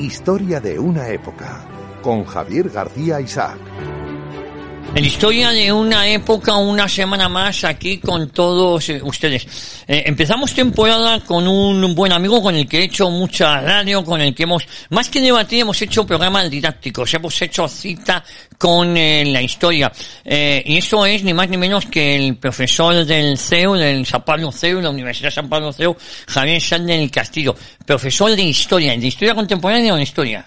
Historia de una época, con Javier García Isaac. En historia de una época, una semana más aquí con todos eh, ustedes. Eh, empezamos temporada con un buen amigo con el que he hecho mucha radio, con el que hemos, más que debatir, hemos hecho programas didácticos, hemos hecho cita con eh, la historia. y eso es ni más ni menos que el profesor del CEU, del San Pablo CEU, la Universidad San Pablo CEU, Javier Sánchez del Castillo. Profesor de historia, ¿de historia contemporánea o de historia?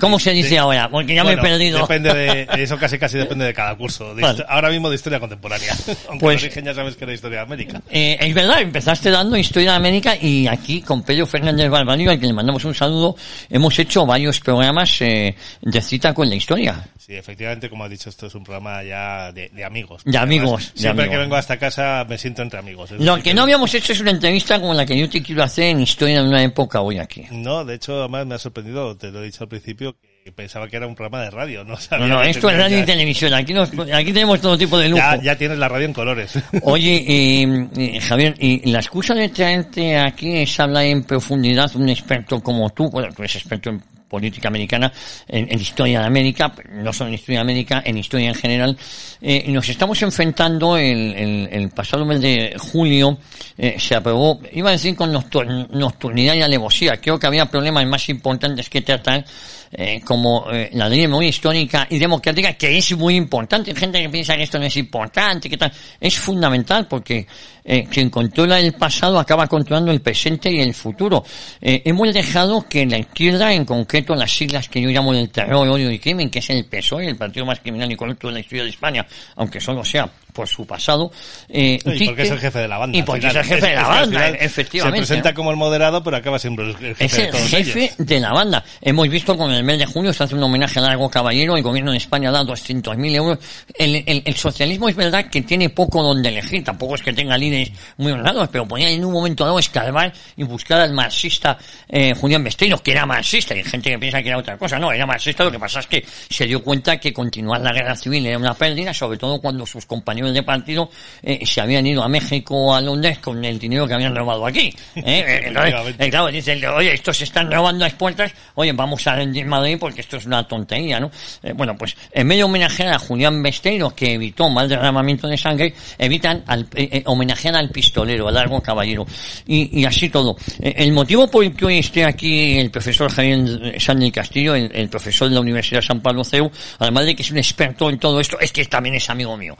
¿Cómo se dice ahora? Porque ya me he perdido. Depende de, eso casi casi depende de cada curso. Ahora mismo de historia contemporánea. Aunque pues, origen ya sabes que era historia de América. Eh, es verdad, empezaste dando historia de América y aquí con Pedro Fernández Barbario, al que le mandamos un saludo, hemos hecho varios programas eh, de cita con la historia. Sí, efectivamente, como has dicho, esto es un programa ya de, amigos. De amigos. siempre que vengo a esta casa me siento entre amigos. Lo que no habíamos hecho es una entrevista como la que yo te quiero hacer en Historia de una época hoy aquí. No, de hecho, además me ha sorprendido, te lo he dicho al principio, que pensaba que era un programa de radio, ¿no? no, no, esto es radio y televisión. Aquí, aquí tenemos todo tipo de lujo. Ya, tienes la radio en colores. Oye, eh, Javier, y la excusa de traerte aquí es hablar en profundidad un experto como tú, bueno, tú eres experto en política americana, en, historia de América, no solo en historia de América, en historia en general. Eh, nos estamos enfrentando el, el, pasado mes de julio, eh, se aprobó, iba a decir con nocturnidad y alevosía, creo que había problemas más importantes que tratar eh, como eh, la de memoria histórica y democrática, que es muy importante. Hay gente que piensa que esto no es importante, que tal. Es fundamental porque eh, quien controla el pasado acaba controlando el presente y el futuro. Eh, hemos dejado que la izquierda, en concreto las siglas que yo llamo del terror, odio y crimen, que es el PSOE, el partido más criminal y corrupto de la historia de España, aunque solo sea por su pasado. Eh, y porque es el jefe de la banda. Y porque es el jefe de la banda, efectivamente. Se presenta como el moderado, pero acaba siendo el jefe es el jefe de la banda. Hemos visto con el mes de junio se hace un homenaje a Largo Caballero, el gobierno de España da 200.000 euros. El, el, el, socialismo es verdad que tiene poco donde elegir, tampoco es que tenga líderes muy honrados, pero ponía en un momento dado escarbar y buscar al marxista eh, Julián Besteiro, que era marxista, y hay gente que piensa que era otra cosa, no, era marxista, lo que pasa es que se dio cuenta que continuar la guerra civil era una pérdida, sobre todo cuando sus compañeros de partido eh, se habían ido a México o a Londres con el dinero que habían robado aquí. ¿eh? Entonces, eh, claro, dicen, oye, estos se están robando las puertas, oye, vamos a rendir Madrid porque esto es una tontería, ¿no? bueno, pues en medio de homenajear a Julián Besteiro, que evitó mal derramamiento de sangre, evitan al, homenajean al pistolero, al largo caballero. Y, y así todo. el motivo por el que hoy esté aquí el profesor Javier Sánchez Castillo, el, profesor de la Universidad San Pablo CEU, además de que es un experto en todo esto, es que también es amigo mío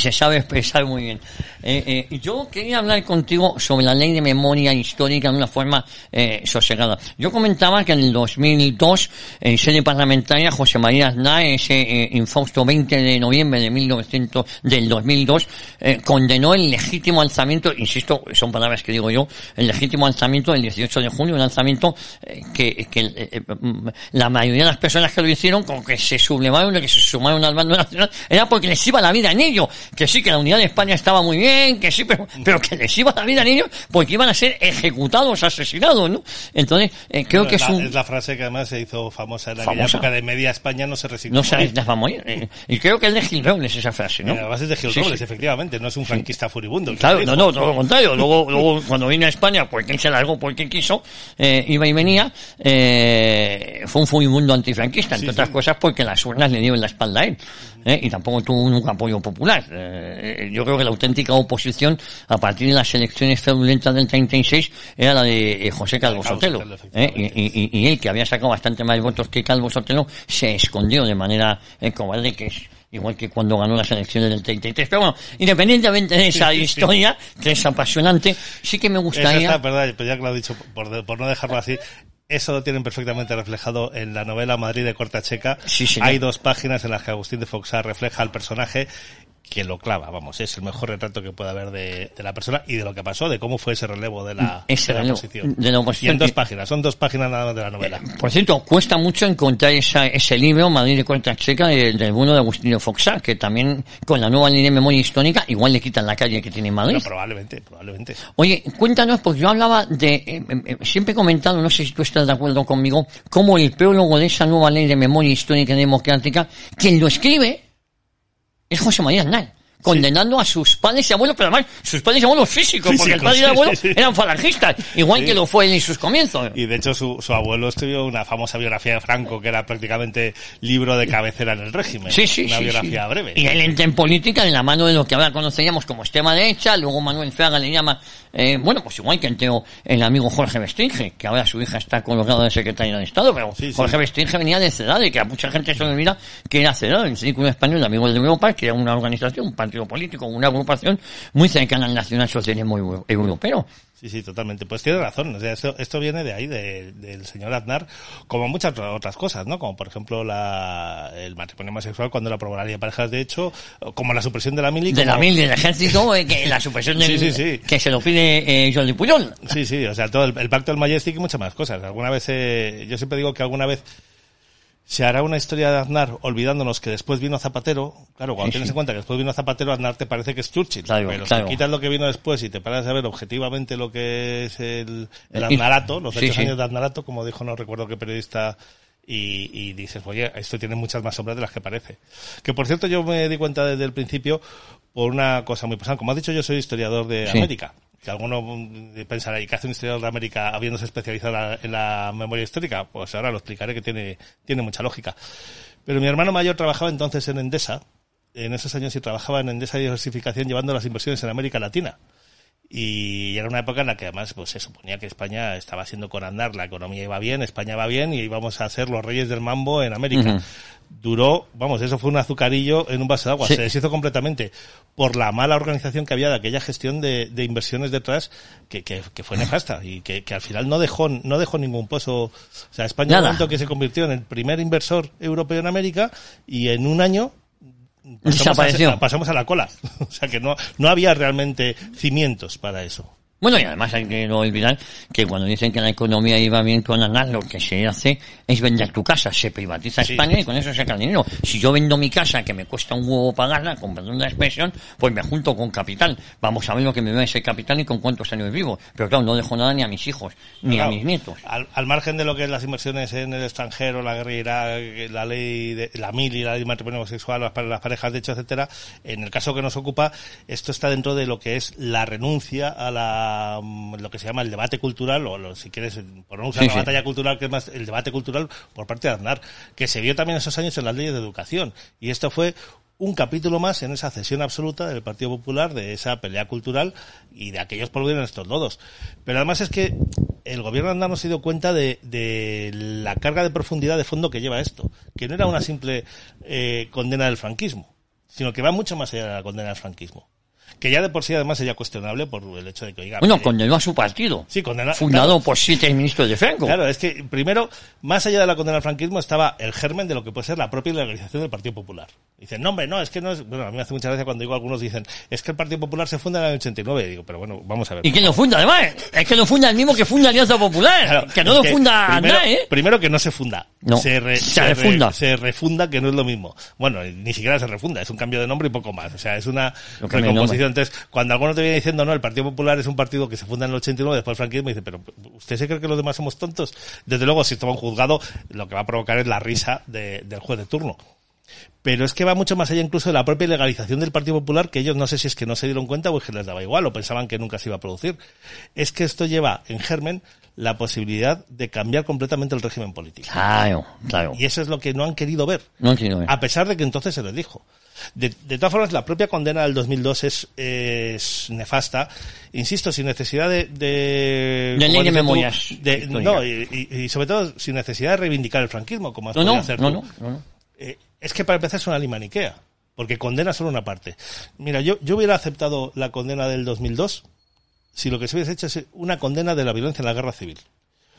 se sabe expresar muy bien. Eh, eh, yo quería hablar contigo sobre la ley de memoria histórica de una forma eh, sosegada. Yo comentaba que en el 2002, en sede parlamentaria, José María Aznar, ese eh, infausto 20 de noviembre de 1900, del 2002, eh, condenó el legítimo alzamiento, insisto, son palabras que digo yo, el legítimo alzamiento del 18 de junio, un alzamiento eh, que, que la mayoría de las personas que lo hicieron, como que se sublevaron, que se sumaron al bando nacional, era porque les iba la vida en ello que sí, que la unidad de España estaba muy bien, que sí, pero, pero que les iba la vida a niños porque iban a ser ejecutados, asesinados, ¿no? Entonces, eh, creo que es, un... es la frase que además se hizo famosa en la época de media España no se resignó No se a morir. Eh, y creo que es de Gil Robles esa frase, ¿no? Además es de Gil Robles, efectivamente, no es un franquista furibundo. Claro, no, no, todo lo contrario. Luego, luego cuando vino a España, porque él se largó porque quiso, eh, iba y venía, eh, fue un furibundo antifranquista, entre otras cosas porque las urnas le dieron la espalda a él. ¿Eh? y tampoco tuvo nunca apoyo popular. Eh, yo creo que la auténtica oposición a partir de las elecciones fraudulentas del 36 era la de eh, José Calvo Sotelo. Y, y, él, que había sacado bastante más votos que Calvo Sotelo, se escondió de manera cobarde que es igual que cuando ganó las elecciones del 33. Pero bueno, independientemente de esa historia, que es apasionante, sí que me gustaría... Eso está, verdad, ya que lo he dicho, por, por no dejarlo así, eso lo tienen perfectamente reflejado en la novela Madrid de Corta Checa. Hay dos páginas en las que Agustín de Foxá refleja al personaje que lo clava, vamos, es el mejor retrato que puede haber de, la persona y de lo que pasó, de cómo fue ese relevo de la, ese de la oposición. De la oposición. Y en dos páginas, son dos páginas nada más de la novela. Eh, por cierto, cuesta mucho encontrar esa, ese libro, Madrid de Cuarta Checa, del bueno de Agustín Foxá, que también con la nueva ley de memoria histórica, igual le quitan la calle que tiene Madrid. probablemente, probablemente. Oye, cuéntanos, porque yo hablaba de, eh, eh, siempre he comentado, no sé si tú estás de acuerdo conmigo, cómo el prólogo de esa nueva ley de memoria histórica y democrática, quien lo escribe es José María Aznar condenando a sus padres y abuelos, pero además sus padres y abuelos físicos, porque el padre y el abuelo eran falangistas, igual que lo fue en sus comienzos. Y de hecho su, su abuelo escribió una famosa biografía de Franco, que era prácticamente libro de cabecera en el régimen. Sí, sí, una biografía breve. Y él entra en política en la mano de lo que ahora conoceríamos como extrema derecha, luego Manuel Fraga le llama, eh, bueno, pues igual que entró el amigo Jorge Bestringe, que ahora su hija está colocada de secretaria de Estado, pero Jorge Bestringe venía de CEDADE, que a mucha gente se le olvida que era CEDADE, el Círculo Español de Amigos de Europa, que era una organización, un partido político, una agrupación muy cercana al nacionalsocialismo europeo. Sí, sí, totalmente. Pues tiene razón. O sea, esto, esto viene de ahí, del señor Aznar, como muchas otras cosas, ¿no? Como por ejemplo la, el matrimonio homosexual cuando la aprobará de parejas de hecho, como la supresión de la mili. De la mili, del ejército, eh, que la supresión del, sí, sí, que se lo pide eh, Jordi Puyol. Sí, sí, o sea, todo el, pacto del Majestic y muchas más cosas. Alguna vez, eh, yo siempre digo que alguna vez se hará una historia de Aznar olvidándonos que después vino Zapatero. Claro, cuando tienes en cuenta que después vino Zapatero, Aznar te parece que es Churchill. pero si quitas lo que vino después y te paras a ver objetivamente lo que es el, el Aznarato, los ocho años de Aznarato, como dijo, no recuerdo qué periodista, y, y, dices, oye, esto tiene muchas más sombras de las que parece. Que por cierto, yo me di cuenta desde el principio por una cosa muy personal. Como has dicho, yo soy historiador de América que alguno pensará, ¿y qué hace un historiador de América habiéndose especializado en la memoria histórica? Pues ahora lo explicaré que tiene, tiene mucha lógica. Pero mi hermano mayor trabajaba entonces en Endesa, en esos años y trabajaba en Endesa Diversificación llevando las inversiones en América Latina. Y era una época en la que además pues se suponía que España estaba siendo con andar, la economía iba bien, España va bien y íbamos a ser los reyes del mambo en América. Duró, vamos, eso fue un azucarillo en un vaso de agua, se deshizo completamente por la mala organización que había de aquella gestión de, de inversiones detrás que, que, que, fue nefasta y que, que, al final no dejó, no dejó ningún pozo. O sea, España momento que se convirtió en el primer inversor europeo en América y en un año pasamos a, pasamos a la cola. o sea que no, no había realmente cimientos para eso. Bueno, y además hay que no olvidar que cuando dicen que la economía iba bien con ANAR, lo que se hace es vender tu casa. Se privatiza España y con eso se saca el dinero. Si yo vendo mi casa, que me cuesta un huevo pagarla, perdón de expresión, pues me junto con capital. Vamos a ver lo que me da ese capital y con cuántos años vivo. Pero claro, no dejo nada ni a mis hijos, ni a mis nietos. Al, margen de lo que es las inversiones en el extranjero, la guerrilla, la ley de la mil y la ley de matrimonio sexual, las, las parejas de hecho, etcétera, en el caso que nos ocupa, esto está dentro de lo que es la renuncia a la lo que se llama el debate cultural, o si quieres, por no usar la batalla cultural, que es más el debate cultural por parte de Aznar, que se vio también esos años en las leyes de educación. Y esto fue un capítulo más en esa cesión absoluta del Partido Popular, de esa pelea cultural y de aquellos por en estos lodos. Pero además es que el gobierno de Aznar no se dio cuenta de, de, la carga de profundidad de fondo que lleva esto, que no era una simple eh, condena del franquismo, sino que va mucho más allá de la condena del franquismo que ya de por sí además sería cuestionable por el hecho de que, oiga... Bueno, condenó a su partido. Sí, condenó... Fundado por siete ministros de Franco. Claro, es que primero, más allá de la condena al franquismo, estaba el germen de lo que puede ser la propia legalización del Partido Popular. Dicen, no hombre, no, es que no es... Bueno, a mí me hace mucha gracia cuando digo algunos dicen, es que el Partido Popular se funda en el 89. Y digo, pero bueno, vamos a ver. ¿Y quién lo funda además? Es que lo funda el mismo que funda Alianza Popular. que no lo funda primero, ¿eh? Primero que no se funda. No, se, se, refunda. se refunda, que no es lo mismo. Bueno, ni siquiera se refunda, es un cambio de nombre y poco más. O sea, es una recomposición. Entonces, cuando alguno te viene diciendo, no, el Partido Popular es un partido que se funda en el 89, después el franquismo, dice, pero ¿usted se cree que los demás somos tontos? Desde luego, si esto va un juzgado, lo que va a provocar es la risa de, del juez de turno. Pero es que va mucho más allá incluso de la propia legalización del Partido Popular, que ellos no sé si es que no se dieron cuenta o es que les daba igual o pensaban que nunca se iba a producir. Es que esto lleva en germen la posibilidad de cambiar completamente el régimen político. Claro, claro. Y eso es lo que no han querido ver. No han querido ver. A pesar de que entonces se les dijo. De, de, todas formas, la propia condena del 2002 es, es nefasta. Insisto, sin necesidad de... De, de ley de memorias. De, no, y, y, sobre todo sin necesidad de reivindicar el franquismo, como has no, no, hacer no, no, no, eh, es que para empezar es una limaniquea, porque condena solo una parte. Mira, yo, yo hubiera aceptado la condena del 2002 si lo que se hubiese hecho es una condena de la violencia en la guerra civil.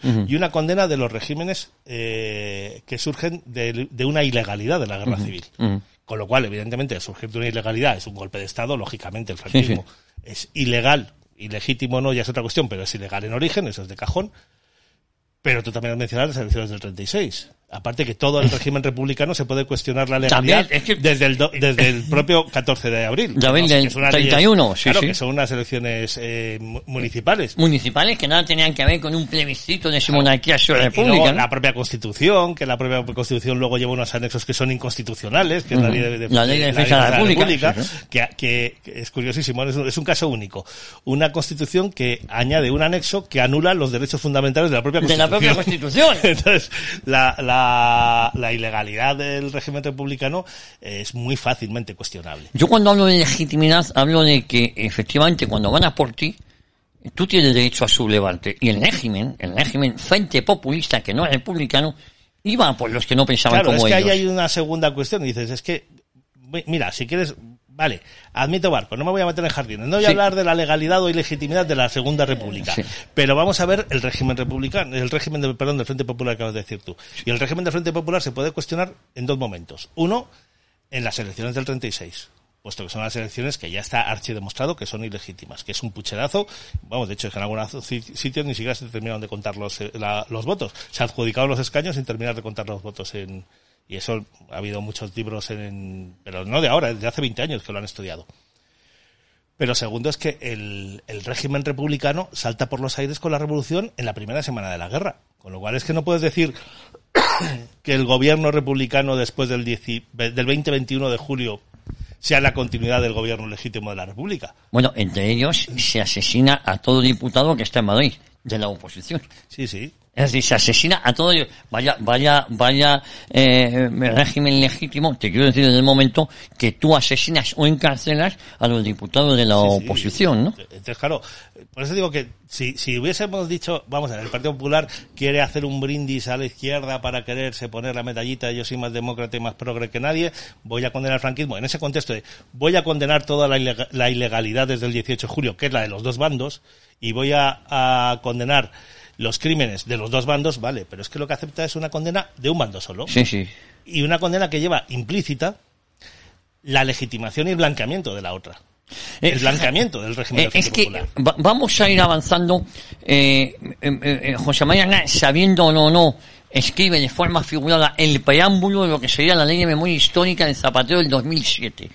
Y una condena de los regímenes eh, que surgen de, de, una ilegalidad de la guerra civil Con lo cual, evidentemente, surgir de una ilegalidad es un golpe de Estado, lógicamente el franquismo es ilegal, ilegítimo no, ya es otra cuestión, pero es ilegal en origen, eso es de cajón. Pero tú también has mencionado las elecciones del 36. Aparte que todo el régimen republicano se puede cuestionar la legalidad También, es que- desde, el do- desde el propio 14 de abril. De abril No, del que son unas 31, leyes- sí, claro, sí. que son unas elecciones eh, mu- municipales. Municipales que nada tenían que ver con un plebiscito de si monarquía Y luego república. ¿no? la propia Constitución, que la propia Constitución luego lleva unos anexos que son inconstitucionales, que es la ley de, de- La ley de defensa de la República, sí, que, que- es curiosísimo, es un, es un caso único. Una Constitución que añade un anexo que anula los derechos fundamentales de la propia De Constitución. la propia Constitución. Entonces, la, la, la ilegalidad del régimen republicano es muy fácilmente cuestionable. Yo cuando hablo de legitimidad hablo de que efectivamente cuando van a por ti, tú tienes derecho a sublevarte. Y el régimen, el régimen frente populista que no es republicano, iba por los que no pensaban Claro, es como que ellos. ahí hay una segunda cuestión. Dices, es que, mi- mira, si quieres, vale, admito barco, no me voy a meter en jardines, no voy a Sí. hablar de la legalidad o ilegitimidad de la Segunda República. Sí. Pero vamos a ver el régimen republicano, el régimen del, perdón, del Frente Popular que acabas de decir tú. Y el régimen del Frente Popular se puede cuestionar en dos momentos. Uno, en las elecciones del 36 puesto que son las elecciones que ya está archidemostrado que son ilegítimas, que es un pucherazo, vamos, de hecho es que en algunos sitios ni siquiera se terminaron de contar los, eh, la- los votos, se adjudicaron los escaños sin terminar de contar los votos en, y eso ha habido muchos libros en, pero no de ahora, de hace 20 años que lo han estudiado. Pero segundo es que el, el régimen republicano salta por los aires con la revolución en la primera semana de la guerra. Con lo cual es que no puedes decir que el gobierno republicano después del, 10 del 20-21 de julio sea la continuidad del gobierno legítimo de la República. Bueno, entre ellos se asesina a todo diputado que está en Madrid, de la oposición. Sí, sí. Es decir, se asesina a todo. Vaya, vaya, vaya eh, régimen legítimo. Te quiero decir desde el momento que tú asesinas o encarcelas a los diputados de la Sí, sí. oposición, ¿no? Entonces, claro, por eso digo que si, si hubiésemos dicho, vamos a ver, el Partido Popular quiere hacer un brindis a la izquierda para quererse poner la medallita, yo soy más demócrata y más progre que nadie, voy a condenar el franquismo. En ese contexto de, voy a condenar toda la, ilega- la ilegalidad desde el 18 de julio, que es la de los dos bandos, y voy a, a condenar los crímenes de los dos bandos, vale, pero es que lo que acepta es una condena de un bando solo Sí, sí. y una condena que lleva implícita la legitimación y el blanqueamiento de la otra. Eh, el blanqueamiento del régimen Eh, del es que va- vamos a ir avanzando. Eh, eh, eh, José María sabiendo o no, no, escribe de forma figurada el preámbulo de lo que sería la ley de memoria histórica de Zapatero del 2007.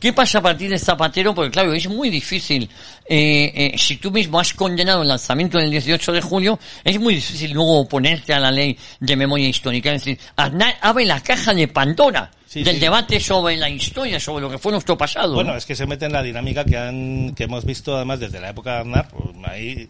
¿Qué pasa a partir de Zapatero? Porque claro, es muy difícil. eh, eh, si tú mismo has condenado el lanzamiento del 18 de julio, es muy difícil luego oponerte a la ley de memoria histórica. Es decir, Aznar abre la caja de Pandora Sí, del sí. debate sobre la historia, sobre lo que fue nuestro pasado. Bueno, ¿no? es que se mete en la dinámica que han que hemos visto además desde la época de Aznar. pues, ahí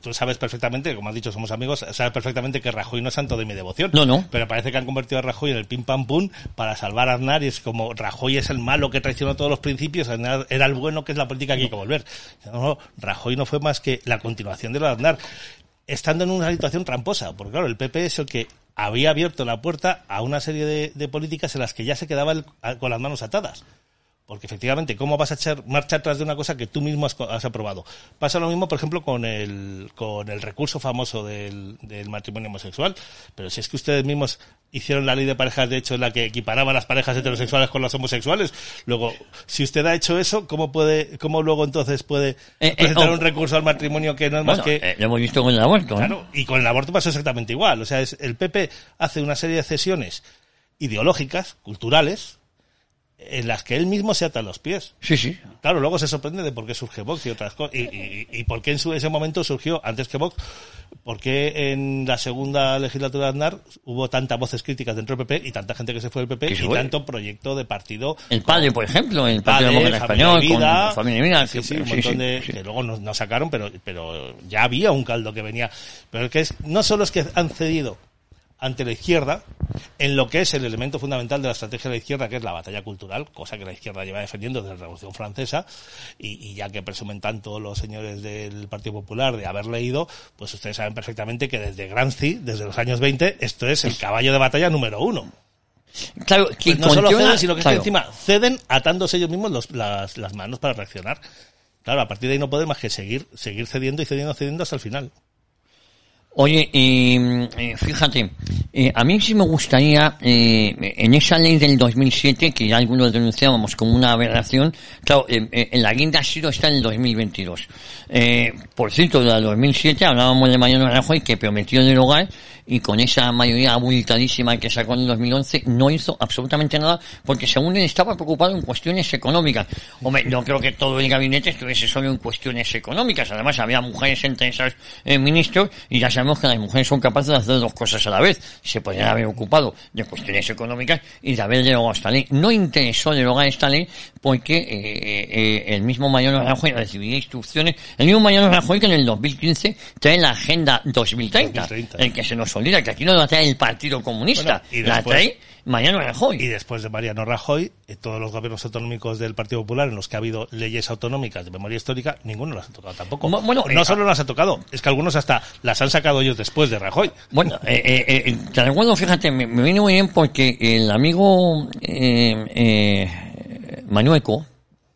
tú sabes perfectamente, como has dicho, somos amigos, sabes perfectamente que Rajoy no es santo de mi devoción. No, no. Pero parece que han convertido a Rajoy en el pim pam pum para salvar a Aznar y es como Rajoy es el malo que traicionó todos los principios, Aznar era el bueno que es la política que hay que volver. No, no, Rajoy no fue más que la continuación de lo de Aznar. Estando en una situación tramposa, porque claro, el PP es el que había abierto la puerta a una serie de, de políticas en las que ya se quedaba el- con las manos atadas. Porque efectivamente, ¿cómo vas a echar marcha atrás de una cosa que tú mismo has, has aprobado? Pasa lo mismo, por ejemplo, con el, con el recurso famoso del, del matrimonio homosexual. Pero si es que ustedes mismos hicieron la ley de parejas, de hecho, en la que equiparaba las parejas heterosexuales con las homosexuales. Luego, si usted ha hecho eso, ¿cómo puede, cómo luego entonces puede Eh, eh, presentar oh. un recurso al matrimonio que no es Bueno, más que eh, lo hemos visto con el aborto. ¿no? Claro, y con el aborto pasa exactamente igual. O sea, es, el PP hace una serie de cesiones ideológicas, culturales, en las que él mismo se ata los pies. Sí, sí. Claro, luego se sorprende de por qué surge Vox y otras cosas. Y, y, y por qué en su, ese momento surgió, antes que Vox, por qué en la segunda legislatura de Aznar hubo tantas voces críticas dentro del PP y tanta gente que se fue del PP se y fue. tanto proyecto de partido. El padre, por ejemplo, el Partido Demócrata Español, Vida, con Familia Vida. sí, que- sí, un montón de que luego no, no sacaron, pero pero ya había un caldo que venía. Pero es que es, no solo es que han cedido ante la izquierda en lo que es el elemento fundamental de la estrategia de la izquierda, que es la batalla cultural, cosa que la izquierda lleva defendiendo desde la Revolución Francesa, y, y ya que presumen tanto los señores del Partido Popular de haber leído, pues ustedes saben perfectamente que desde Gramsci, desde los años 20, esto es el caballo de batalla número uno. Claro, que Pues no solo ceden, sino que es que encima ceden atándose ellos mismos los- las, las manos para reaccionar. Claro, a partir de ahí no pueden más que seguir, seguir cediendo y cediendo, cediendo hasta el final. Oye, mm, eh, fíjate, Eh, a mí sí me gustaría, eh, en esa ley del 2007, que ya algunos denunciábamos como una aberración, claro, eh, eh, en la guinda ha sido está el 2022. Eh, por cierto, de la 2007 hablábamos de Mariano Rajoy que prometió derogar y con esa mayoría abultadísima que sacó en el 2011 no hizo absolutamente nada porque según él estaba preocupado en cuestiones económicas. Hombre, no creo que todo el gabinete estuviese solo en cuestiones económicas. Además, había mujeres entre esos eh, ministros y ya sabemos que las mujeres son capaces de hacer dos cosas a la vez. Se podrían haber ocupado de cuestiones económicas y de haber derogado esta ley. No interesó derogar esta ley porque eh, eh, el mismo Mariano Rajoy recibía instrucciones, el mismo Mariano Rajoy que en el 2015 trae la Agenda 2030, 2030. el que se nos olvida que aquí no la trae el Partido Comunista, Bueno, y la después- trae Mariano Rajoy. Y después de Mariano Rajoy, eh, todos los gobiernos autonómicos del Partido Popular en los que ha habido leyes autonómicas de memoria histórica, ninguno las ha tocado tampoco. Bu- bueno, no eh, solo las ha tocado, es que algunos hasta las han sacado ellos después de Rajoy. Bueno, eh, eh, eh, te recuerdo, fíjate, me, me viene muy bien porque el amigo eh, eh, Manueco,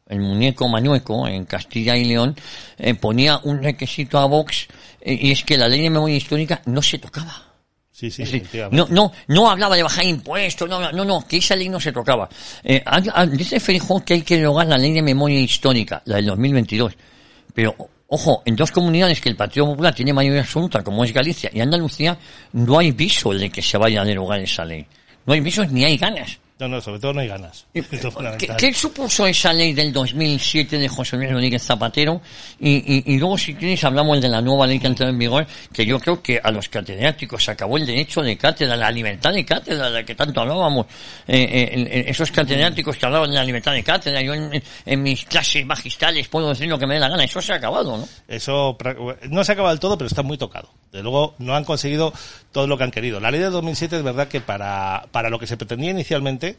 el muñeco Manueco, en Castilla y León, eh, ponía un requisito a Vox eh, y es que la ley de memoria histórica no se tocaba. Sí, sí, decir, no, no, no hablaba de bajar impuestos, no, no, no, que esa ley no se tocaba. Eh, dice Feijó que hay que derogar la ley de memoria histórica, la del 2022. Pero, ojo, en dos comunidades que el Partido Popular tiene mayoría absoluta, como es Galicia y Andalucía, no hay viso de que se vaya a derogar esa ley. No hay visos ni hay ganas. No, no, sobre todo no hay ganas. ¿Qué, supuso esa ley del 2007 de José Luis Rodríguez Zapatero? Y, y, y luego, si quieres, hablamos de la nueva ley que ha entrado en vigor, que yo creo que a los catedráticos se acabó el derecho de cátedra, la libertad de cátedra de la que tanto hablábamos. Eh, eh, esos catedráticos que hablaban de la libertad de cátedra, yo en, en mis clases magistrales puedo decir lo que me dé la gana, eso se ha acabado, ¿no? Eso no se acaba del todo, pero está muy tocado. De luego, no han conseguido todo lo que han querido. La ley de 2007 es verdad que para, para lo que se pretendía inicialmente,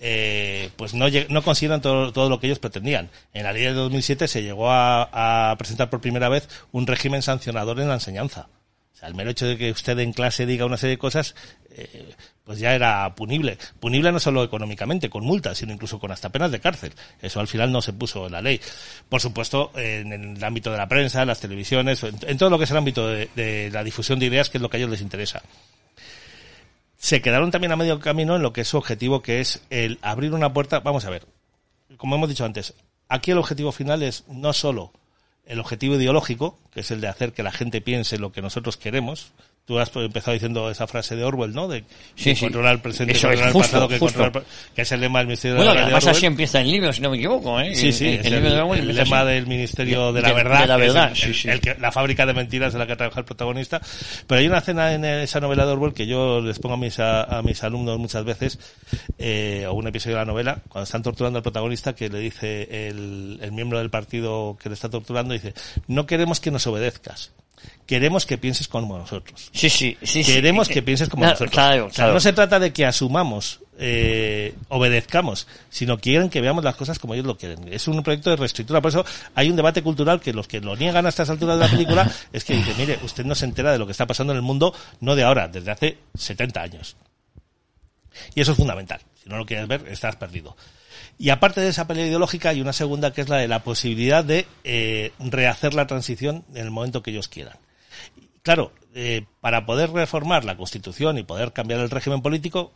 eh, pues no, no consiguieron todo, todo lo que ellos pretendían. En la ley de 2007 se llegó a, a presentar por primera vez un régimen sancionador en la enseñanza. O sea, el mero hecho de que usted en clase diga una serie de cosas, eh, pues ya era punible. Punible no solo económicamente, con multas, sino incluso con hasta penas de cárcel. Eso al final no se puso en la ley. Por supuesto, en el ámbito de la prensa, las televisiones, en, en todo lo que es el ámbito de la difusión de ideas, que es lo que a ellos les interesa. Se quedaron también a medio camino en lo que es su objetivo, que es el abrir una puerta. Vamos a ver, como hemos dicho antes, aquí el objetivo final es no solo el objetivo ideológico, que es el de hacer que la gente piense lo que nosotros queremos. Tú has empezado diciendo esa frase de Orwell, ¿no? De Sí, sí. controlar el presente, Eso es, controlar el justo, pasado, que, justo. controlar que es el lema del Ministerio Bueno, de la además Verdad. así empieza el libro, si no me equivoco, ¿eh? Sí, sí, El- es el el, libro de Orwell el empieza lema así. del Ministerio de la Verdad. de la verdad, sí, sí. que- la fábrica de mentiras en la que trabaja el protagonista. Pero hay una escena en esa novela de Orwell que yo les pongo a mis, a, a mis alumnos muchas veces, eh, o un episodio de la novela, cuando están torturando al protagonista, que le dice el, el miembro del partido que le está torturando, dice, no queremos que nos obedezcas. Queremos que pienses como nosotros. Sí, sí, sí. sí. Queremos que pienses como Claro, nosotros. Claro, O sea, no se trata de que asumamos, eh, obedezcamos, sino quieren que veamos las cosas como ellos lo quieren. Es un proyecto de reestructura. Por eso hay un debate cultural que los que lo niegan a estas alturas de la película es que dice, mire, usted no se entera de lo que está pasando en el mundo, no de ahora, desde hace 70 años. Y eso es fundamental. Si no lo quieres ver, estás perdido. Y aparte de esa pelea ideológica, hay una segunda que es la de la posibilidad de eh, rehacer la transición en el momento que ellos quieran. Claro, eh, para poder reformar la Constitución y poder cambiar el régimen político,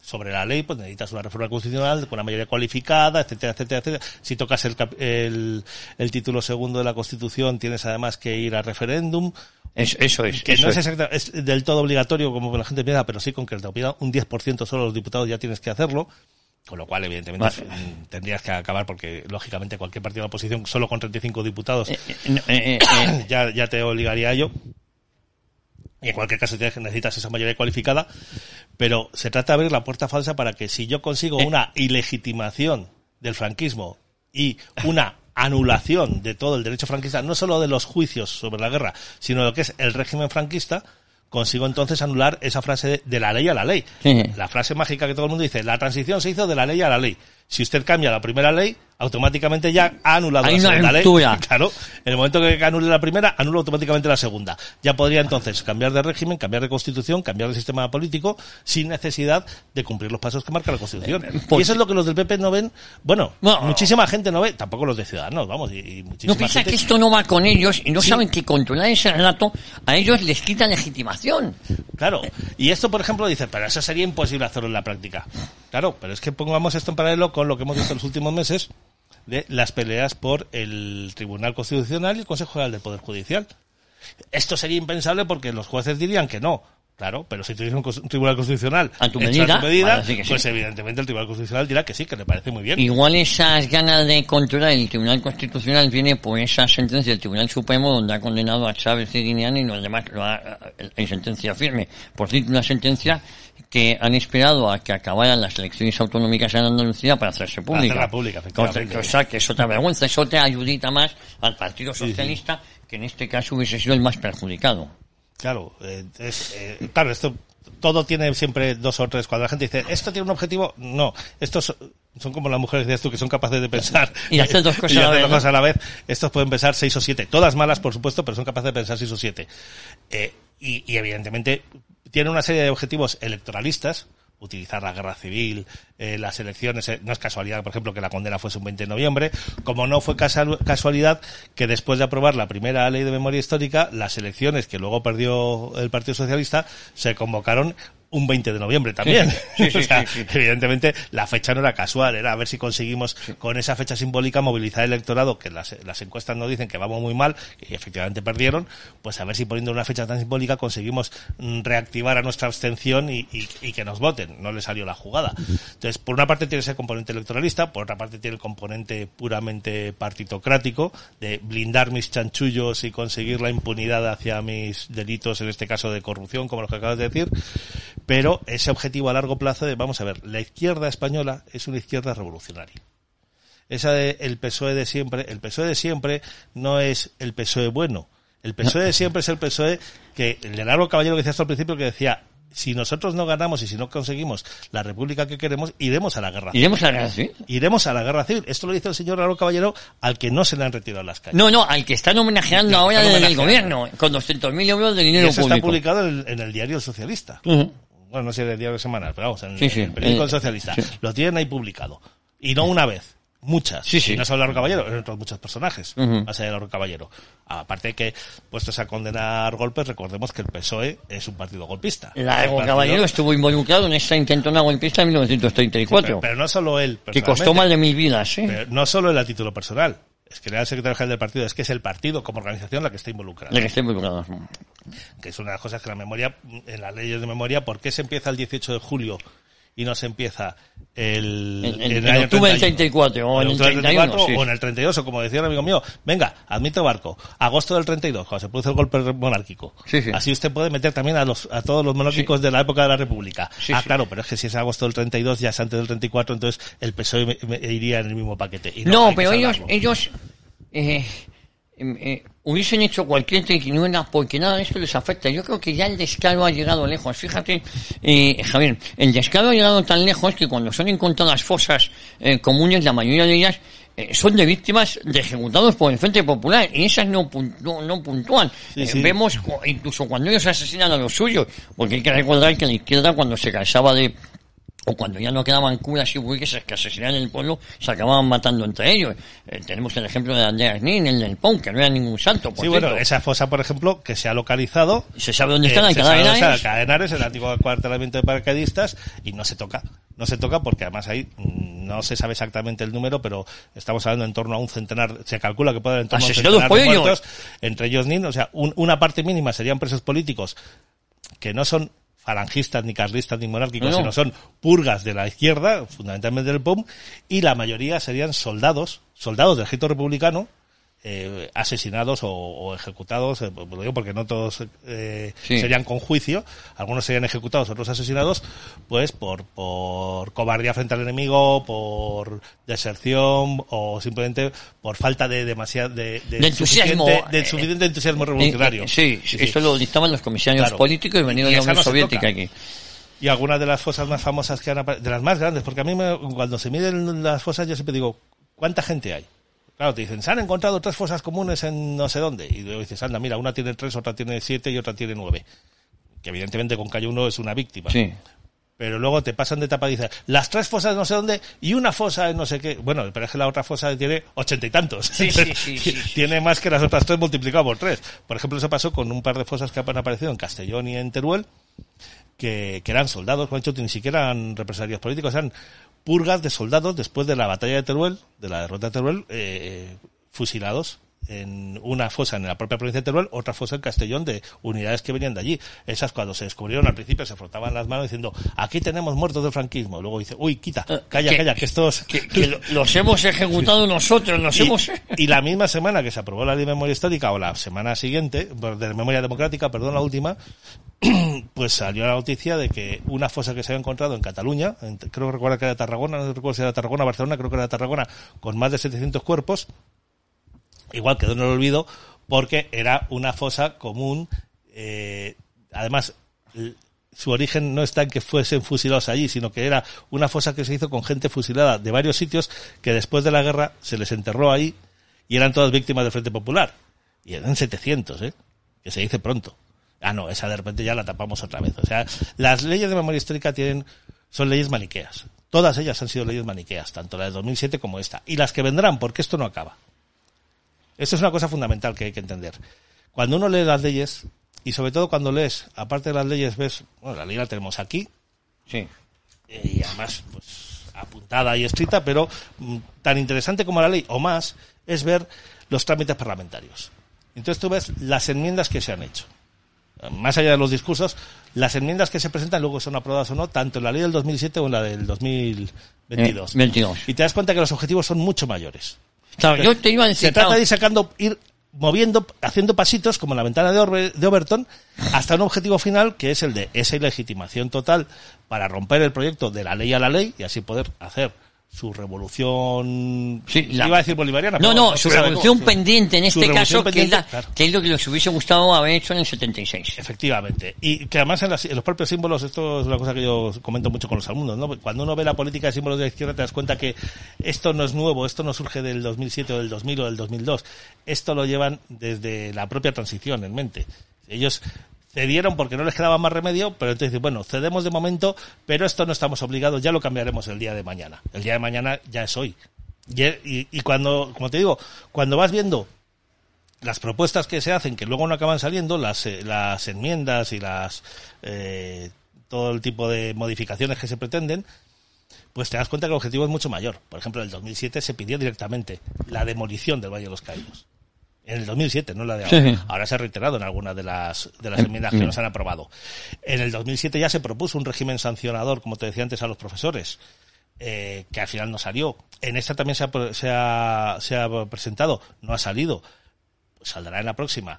sobre la ley, pues necesitas una reforma constitucional con una mayoría cualificada, etcétera, etcétera, etcétera. Si tocas el, cap- el, el título segundo de la Constitución, tienes además que ir a referéndum. Es- eso es. Que eso no es, exacta- es del todo obligatorio como la gente piensa, pero sí con que te opinan un 10% solo los diputados ya tienes que hacerlo. Con lo cual, evidentemente, Vale. mm, tendrías que acabar porque, lógicamente, cualquier partido de la oposición solo con 35 diputados Eh, eh, no, eh, eh, ya, ya te obligaría a ello. Y en cualquier caso tienes- necesitas esa mayoría cualificada, pero se trata de abrir la puerta falsa para que si yo consigo Eh. una ilegitimación del franquismo y una anulación de todo el derecho franquista, no solo de los juicios sobre la guerra, sino de lo que es el régimen franquista, consigo entonces anular esa frase de, de la ley a la ley. Sí. La frase mágica que todo el mundo dice, la transición se hizo de la ley a la ley. Si usted cambia la primera ley, automáticamente ya ha anulado Hay la segunda ley. Claro, en el momento que anule la primera, anula automáticamente la segunda. Ya podría entonces cambiar de régimen, cambiar de constitución, cambiar de sistema político, sin necesidad de cumplir los pasos que marca la constitución. pues- y eso es lo que los del PP no ven. Bueno, No. muchísima gente no ve, tampoco los de Ciudadanos, vamos, y, y muchísima No piensa gente. que esto no va con ellos y no Sí. saben que controlar ese relato a ellos les quita legitimación. Claro, y esto, por ejemplo, dice, pero eso sería imposible hacerlo en la práctica. Claro, pero es que pongamos esto en paralelo con lo que hemos visto en los últimos meses de las peleas por el Tribunal Constitucional y el Consejo General del Poder Judicial. Esto sería impensable porque los jueces dirían que no. Claro, pero si tienes un, un Tribunal Constitucional A tu medida, sí. pues evidentemente el Tribunal Constitucional dirá que sí, que le parece muy bien. Igual esas ganas de controlar el Tribunal Constitucional viene por esa sentencia del Tribunal Supremo donde ha condenado a Chávez y Guinean y los demás lo ha- en sentencia firme. Por cierto, una sentencia que han esperado a que acabaran las elecciones autonómicas en Andalucía para hacerse pública. pública. Cosa- cosa que es otra vergüenza, es otra ayudita más al Partido Socialista, que en este caso hubiese sido el más perjudicado. Claro, eh, es, eh, claro, esto todo tiene siempre dos o tres. Cuando la gente dice, esto tiene un objetivo, no. Estos son, como las mujeres, decías tú, que son capaces de pensar. Y hacer dos cosas y a la hacer vez, dos ¿no? cosas a la vez. Estos pueden pensar seis o siete. Todas malas, por supuesto, pero son capaces de pensar seis o siete. Eh, y, y evidentemente tiene una serie de objetivos electoralistas. Utilizar la guerra civil, eh, las elecciones. eh, no es casualidad, por ejemplo, que la condena fuese un 20 de noviembre. Como no fue casual- casualidad que después de aprobar la primera ley de memoria histórica, las elecciones que luego perdió el Partido Socialista se convocaron un 20 de noviembre también. Sí, sí, O sea, sí. Evidentemente, la fecha no era casual, era a ver si conseguimos con esa fecha simbólica movilizar el electorado, que las, las encuestas nos dicen que vamos muy mal, y efectivamente perdieron, pues a ver si poniendo una fecha tan simbólica conseguimos mm, reactivar a nuestra abstención y, y- y que nos voten. No le salió la jugada. Entonces, por una parte tiene ese componente electoralista, por otra parte tiene el componente puramente partitocrático, de blindar mis chanchullos y conseguir la impunidad hacia mis delitos, en este caso de corrupción, como lo que acabas de decir, pero ese objetivo a largo plazo de, vamos a ver, la izquierda española es una izquierda revolucionaria. Esa de el PSOE de siempre, el PSOE de siempre no es el PSOE bueno. El PSOE de siempre es el PSOE que, el de largo caballero que decías al principio, que decía, si nosotros no ganamos y si no conseguimos la república que queremos, iremos a la guerra civil. Iremos a la guerra civil. Iremos a la guerra civil. Esto lo dice el señor Largo Caballero al que no se le han retirado las calles. No, no, al que están homenajeando ahora desde el gobierno, con 200.000 euros de y dinero eso está publicado en el, en el diario El Socialista. Bueno, no sé de diario semanal, pero vamos, en Sí, sí. el periódico Eh, del socialista. sí. Lo tienen ahí publicado. Y no una vez, muchas. Sí, sí. Y no solo Largo Caballero, en otros muchos personajes, Ujú. más allá de Largo Caballero. Aparte que, puestos a condenar golpes, recordemos que el PSOE es un partido golpista. Largo partido- Caballero estuvo involucrado en esta intentona golpista en 1934, Pero, pero no solo él, que costó más de mil vidas, ¿eh? Pero no solo él a título personal. Es que era el secretario general del partido, es que es el partido como organización la que está involucrada. De que esté involucrado. que es una de las cosas que la memoria, en las leyes de memoria, ¿por qué se empieza el 18 de julio y no se empieza el, En- en- el en año octubre del 31? 34 o en el octubre del 31, 34 sí. o en el 32, o como decía un amigo mío, venga, admito barco, agosto del 32, cuando se produce el golpe monárquico. Sí, sí. Así usted puede meter también a los a todos los monárquicos de la época de la República. Sí, ah, claro, pero es que si es agosto del 32 ya es antes del 34, entonces el PSOE me- me- iría en el mismo paquete. Y No, que pero ellos, ellos eh, em, eh, hubiesen hecho cualquier triquiñuela porque nada de esto les afecta. Yo creo que ya el descaro ha llegado lejos. Fíjate, eh, Javier, el descaro ha llegado tan lejos que cuando son encontradas fosas eh, comunes, la mayoría de ellas eh, son de víctimas de ejecutados por el Frente Popular y esas no, no, no puntúan. Sí, Eh. Vemos incluso cuando ellos asesinan a los suyos, porque hay que recordar que la izquierda cuando se cansaba de o cuando ya no quedaban curas y burgueses que asesinaban el pueblo, se acababan matando entre ellos. Eh, tenemos el ejemplo de Andreas Nin, el del Pon, que no era ningún santo, por Sí, bueno, esa fosa, por ejemplo, que se ha localizado Se sabe dónde está Eh, se sabe de dónde está Henares. la cadena Henares, el antiguo cuartelamiento de paracaidistas, y no se toca. No se toca porque además ahí mm, no se sabe exactamente el número, pero estamos hablando en torno a un centenar, se calcula que puede haber en torno a un centenar de muertos, entre ellos NIN, o sea, un- una parte mínima serían presos políticos que no son falangistas, ni carlistas, ni monárquicos, No, no. sino son purgas de la izquierda, fundamentalmente del POM, y la mayoría serían soldados, soldados del ejército republicano, eh, asesinados o, o ejecutados, eh, lo digo porque no todos eh, Sí. serían con juicio, algunos serían ejecutados, otros asesinados, pues por, por cobardía frente al enemigo, por deserción o simplemente por falta de demasiado de, De entusiasmo, suficiente, de eh, suficiente entusiasmo Eh, revolucionario. eh, sí, eso lo dictaban los comisarios Claro. políticos Y- y de la Unión no Soviética aquí. Y algunas de las fosas más famosas que han aparecido, de las más grandes, porque a mí me- cuando se miden las fosas yo siempre digo, ¿cuánta gente hay? Claro, te dicen, se han encontrado tres fosas comunes en no sé dónde. Y luego dices, anda, mira, una tiene tres, otra tiene siete y otra tiene nueve. Que evidentemente con cada uno es una víctima. Sí. Pero luego te pasan de etapa y dices, las tres fosas no sé dónde y una fosa en no sé qué. Bueno, pero es que la otra fosa tiene ochenta y tantos. Sí, sí, sí, sí, sí. tiene más que las otras tres multiplicado por tres. Por ejemplo, eso pasó con un par de fosas que han aparecido en Castellón y en Teruel, que, que eran soldados, con hecho, ni siquiera eran represalios políticos, eran purgas de soldados después de la batalla de Teruel, de la derrota de Teruel, eh, fusilados en una fosa en la propia provincia de Teruel, otra fosa en Castellón de unidades que venían de allí. Esas cuando se descubrieron al principio se frotaban las manos diciendo, aquí tenemos muertos del franquismo. Luego dice, uy, quita, calla, que- calla, que estos... Que, que lo- los hemos ejecutado nosotros, los Y, hemos... y la misma semana que se aprobó la ley de memoria histórica, o la semana siguiente, de memoria democrática, perdón, la última, pues salió la noticia de que una fosa que se había encontrado en Cataluña, en- creo que recuerda que era Tarragona, no recuerdo si era Tarragona, Barcelona, creo que era Tarragona, con más de 700 cuerpos, igual quedó en el olvido porque era una fosa común, eh, además su origen no está en que fuesen fusilados allí, sino que era una fosa que se hizo con gente fusilada de varios sitios que después de la guerra se les enterró ahí y eran todas víctimas del Frente Popular. Y eran 700, ¿eh? Que se dice pronto. Ah, no, esa de repente ya la tapamos otra vez. O sea, las leyes de memoria histórica tienen, son leyes maniqueas. Todas ellas han sido leyes maniqueas, tanto la de 2007 como esta. Y las que vendrán, porque esto no acaba. Esto es una cosa fundamental que hay que entender. Cuando uno lee las leyes, y sobre todo cuando lees, aparte de las leyes, ves, bueno, la ley la tenemos aquí, Sí. y además, pues, apuntada y escrita, pero mm, tan interesante como la ley, o más, es ver los trámites parlamentarios. Entonces tú ves las enmiendas que se han hecho. Más allá de los discursos, las enmiendas que se presentan luego son aprobadas o no, tanto en la ley del 2007 o en la del 2022. Eh, 22. Y te das cuenta que los objetivos son mucho mayores. Claro, yo te iba a decir... Se trata de ir sacando, ir moviendo, haciendo pasitos, como la ventana de, Orbe- de Overton, hasta un objetivo final que es el de esa ilegitimación total para romper el proyecto de la ley a la ley y así poder hacer su revolución. Sí, la- Iba a decir bolivariana. No, pero no, su revolución pendiente en este caso, que es, la- claro. que es lo que les hubiese gustado haber hecho en el 76. Efectivamente. Y que además en, las- en los propios símbolos, esto es una cosa que yo comento mucho con los alumnos, ¿no? Cuando uno ve la política de símbolos de la izquierda te das cuenta que esto no es nuevo, esto no surge del 2007 o del 2000 o del 2002. Esto lo llevan desde la propia transición en mente. Ellos cedieron porque no les quedaba más remedio, pero entonces bueno, cedemos de momento, pero esto no estamos obligados, ya lo cambiaremos el día de mañana. El día de mañana ya es hoy. Y cuando, como te digo, cuando vas viendo las propuestas que se hacen, que luego no acaban saliendo, las, eh, las enmiendas y las eh, todo el tipo de modificaciones que se pretenden, pues te das cuenta que el objetivo es mucho mayor. Por ejemplo, en el 2007 se pidió directamente la demolición del Valle de los Caídos. En el 2007, no la de ahora. Sí. Ahora se ha reiterado en algunas de las, de las enmiendas que nos han aprobado. En el 2007 ya se propuso un régimen sancionador, como te decía antes, a los profesores, eh, que al final no salió. En esta también se ha, se ha, se ha presentado, no ha salido. Saldrá en la próxima.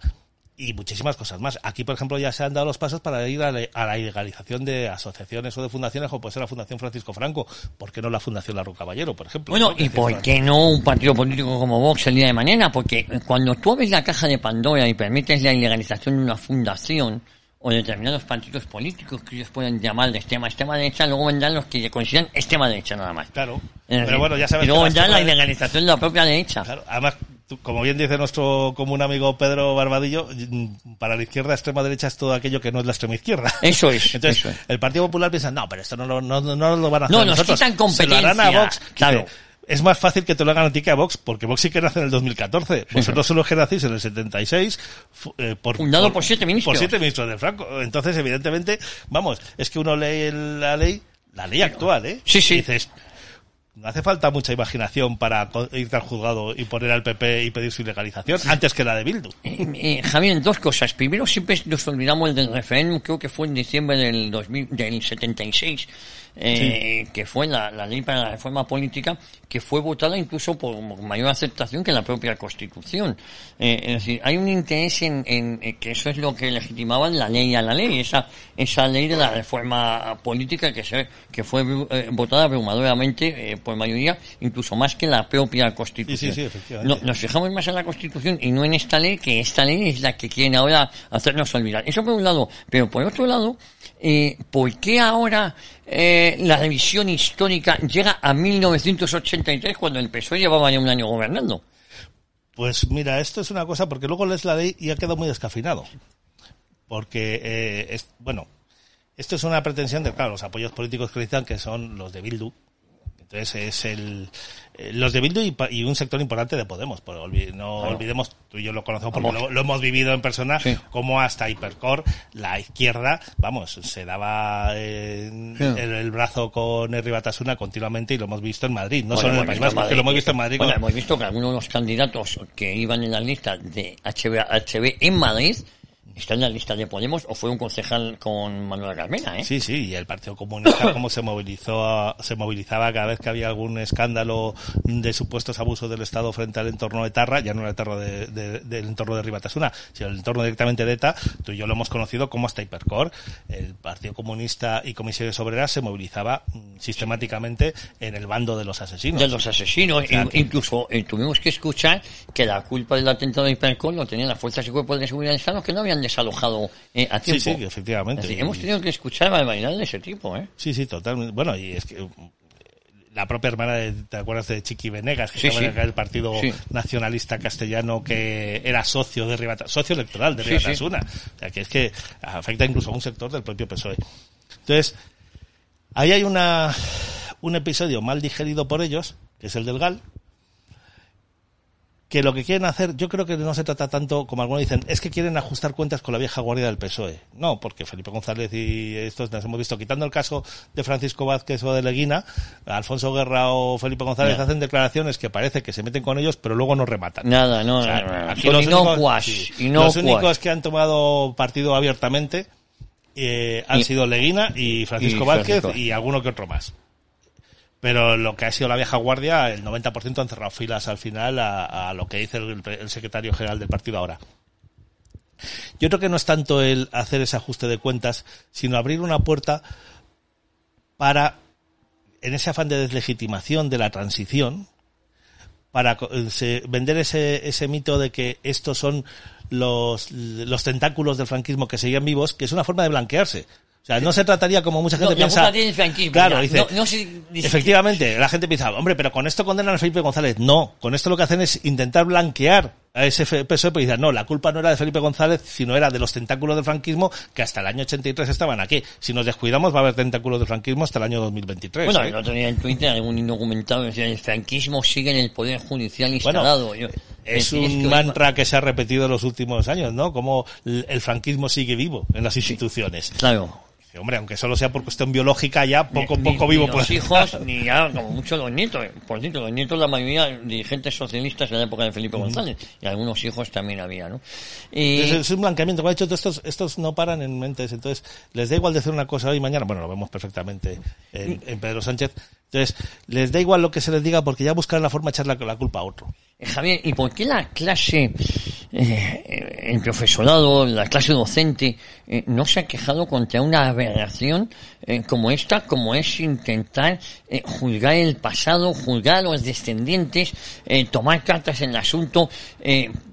Y muchísimas cosas más. Aquí, por ejemplo, ya se han dado los pasos para ir a la, a la legalización de asociaciones o de fundaciones, como puede ser la Fundación Francisco Franco. ¿Por qué no la Fundación Larro Caballero, por ejemplo? Bueno, ¿no? ¿y por qué no un partido político como Vox el día de mañana? Porque cuando tú abres la caja de Pandora y permites la ilegalización de una fundación o determinados partidos políticos que ellos pueden llamar de extrema extrema derecha, luego vendrán los que consideran extrema derecha nada más. Claro. Pero bueno, ya sabes y luego vendrá la ilegalización de la propia derecha. Claro, además, como bien dice nuestro común amigo Pedro Barbadillo, mm, para la izquierda, extrema derecha es todo aquello que no es la extrema izquierda. Eso es, Entonces, eso es. el Partido Popular piensa, no, pero esto no, lo- no, no, no lo van a hacer No, a nos nosotros. quitan Se lo harán a competencia, Vox. claro. Dice, Es más fácil que te lo hagan a ti que a Vox, porque Vox sí que nace en el 2014. Vosotros solo que nacéis en el 76, fu- eh, por, Fundado por siete ministros. Por siete ministros de Franco. Entonces, evidentemente, vamos, es que uno lee la ley, la ley actual, ¿eh? Sí, sí. Y dices, no hace falta mucha imaginación para irte al juzgado y poner al PP y pedir su ilegalización antes que la de Bildu. Eh, eh, Javier, dos cosas. Primero, siempre nos olvidamos del referéndum, creo que fue en diciembre del, 2000, del 76, eh, que fue la, la ley para la reforma política, que fue votada incluso por mayor aceptación que la propia Constitución. Eh, es decir, hay un interés en, en, que eso es lo que legitimaba la ley a la ley, esa, esa ley de la reforma política que, se, que fue eh, votada abrumadoramente eh, por mayoría, incluso más que la propia Constitución. Sí, sí, sí, efectivamente. No, nos fijamos más en la Constitución y no en esta ley, que esta ley es la que quieren ahora hacernos olvidar. Eso por un lado, pero por otro lado, eh, ¿por qué ahora eh, la revisión histórica llega a 1983 cuando el PSOE llevaba ya un año gobernando? Pues mira, esto es una cosa porque luego lees la ley y ha quedado muy descafinado. Porque, eh, es, bueno, esto es una pretensión de, claro, los apoyos políticos que dicen que son los de Bildu, entonces es el eh, los de Bildu y, y, un sector importante de Podemos. No claro. olvidemos, tú y yo lo conocemos porque lo, lo, hemos vivido en persona, sí. como hasta Hipercore, la izquierda, vamos, se daba eh, sí. el, el, brazo con Henry Batasuna continuamente y lo hemos visto en Madrid, no bueno, solo en el País Vasco, que lo hemos visto en Madrid. Bueno, con... hemos visto que algunos de los candidatos que iban en la lista de HB, HB en Madrid está en la lista de Podemos o fue un concejal con Manuel Carmena, ¿eh? Sí, sí, y el Partido Comunista cómo se movilizó, se movilizaba cada vez que había algún escándalo de supuestos abusos del Estado frente al entorno de Tarra, ya no el entorno de, de, del entorno de Ribatasuna, sino el entorno directamente de ETA, tú y yo lo hemos conocido como hasta Hipercor, el Partido Comunista y Comisiones Obreras se movilizaba mm, sistemáticamente en el bando de los asesinos. De los asesinos, o sea, que... incluso eh, tuvimos que escuchar que la culpa del atentado de Hipercor lo tenían las fuerzas y cuerpos de seguridad del Estado que no habían desalojado eh, a tiempo. Sí, sí, efectivamente. Así, hemos tenido que escuchar barbaridades de ese tipo, ¿eh? Sí, sí, totalmente. Bueno, y es que la propia hermana de, ¿te acuerdas de Chiqui Venegas? Que sí, estaba sí. en el partido sí. nacionalista castellano que era socio de Ribata, socio electoral de Ribatasuna. O sea, que es que afecta incluso a un sector del propio PSOE. Entonces, ahí hay una, un episodio mal digerido por ellos, que es el del GAL, que lo que quieren hacer, yo creo que no se trata tanto, como algunos dicen, es que quieren ajustar cuentas con la vieja guardia del PSOE. No, porque Felipe González y estos nos hemos visto, quitando el caso de Francisco Vázquez o de Leguina, Alfonso Guerra o Felipe González no. hacen declaraciones que parece que se meten con ellos, pero luego no rematan. Nada, no, o sea, no, aquí los únicos, sí, los únicos que han tomado partido abiertamente eh, han y, sido Leguina y Francisco y Vázquez Francisco. y alguno que otro más pero lo que ha sido la vieja guardia, el 90% han cerrado filas al final a, lo que dice el, el, secretario general del partido ahora. Yo creo que no es tanto el hacer ese ajuste de cuentas, sino abrir una puerta para, en ese afán de deslegitimación de la transición, para vender ese, ese mito de que estos son los, los tentáculos del franquismo que seguían vivos, que es una forma de blanquearse. Sea, no se trataría como mucha gente no, piensa. Claro, ya. dice. No, no se, efectivamente, la gente piensa, hombre, pero con esto condenan a Felipe González. No, con esto lo que hacen es intentar blanquear a ese PSOE, pero dicen, no, la culpa no era de Felipe González, sino era de los tentáculos del franquismo que hasta el año 83 estaban aquí. Si nos descuidamos, va a haber tentáculos del franquismo hasta el año 2023. Bueno, ¿eh? el otro día en Twitter algún indocumentado decía, el franquismo sigue en el Poder Judicial instalado. Bueno, Yo, es un es que mantra que se ha repetido en los últimos años, ¿no? Como el franquismo sigue vivo en las instituciones. Sí, claro hombre, aunque solo sea por cuestión biológica, ya poco ni, poco ni, vivo ni los hijos, ni ya, como mucho los nietos. Por cierto, los nietos, la mayoría dirigentes socialistas en la época de Felipe. González. Y algunos hijos también había, ¿no? Y... Es, es, un blanqueamiento. Como ha dicho, estos, estos no paran en mentes. Entonces, les da igual decir una cosa hoy y mañana. Bueno, lo vemos perfectamente en, en Pedro Sánchez. Entonces, les da igual lo que se les diga porque ya buscarán la forma de echar la, la culpa a otro. Eh, Javier, ¿y por qué la clase, eh, el profesorado, la clase docente, eh, no se ha quejado contra una aberración eh, como esta, como es intentar eh, juzgar el pasado, juzgar a los descendientes, eh, tomar cartas en el asunto,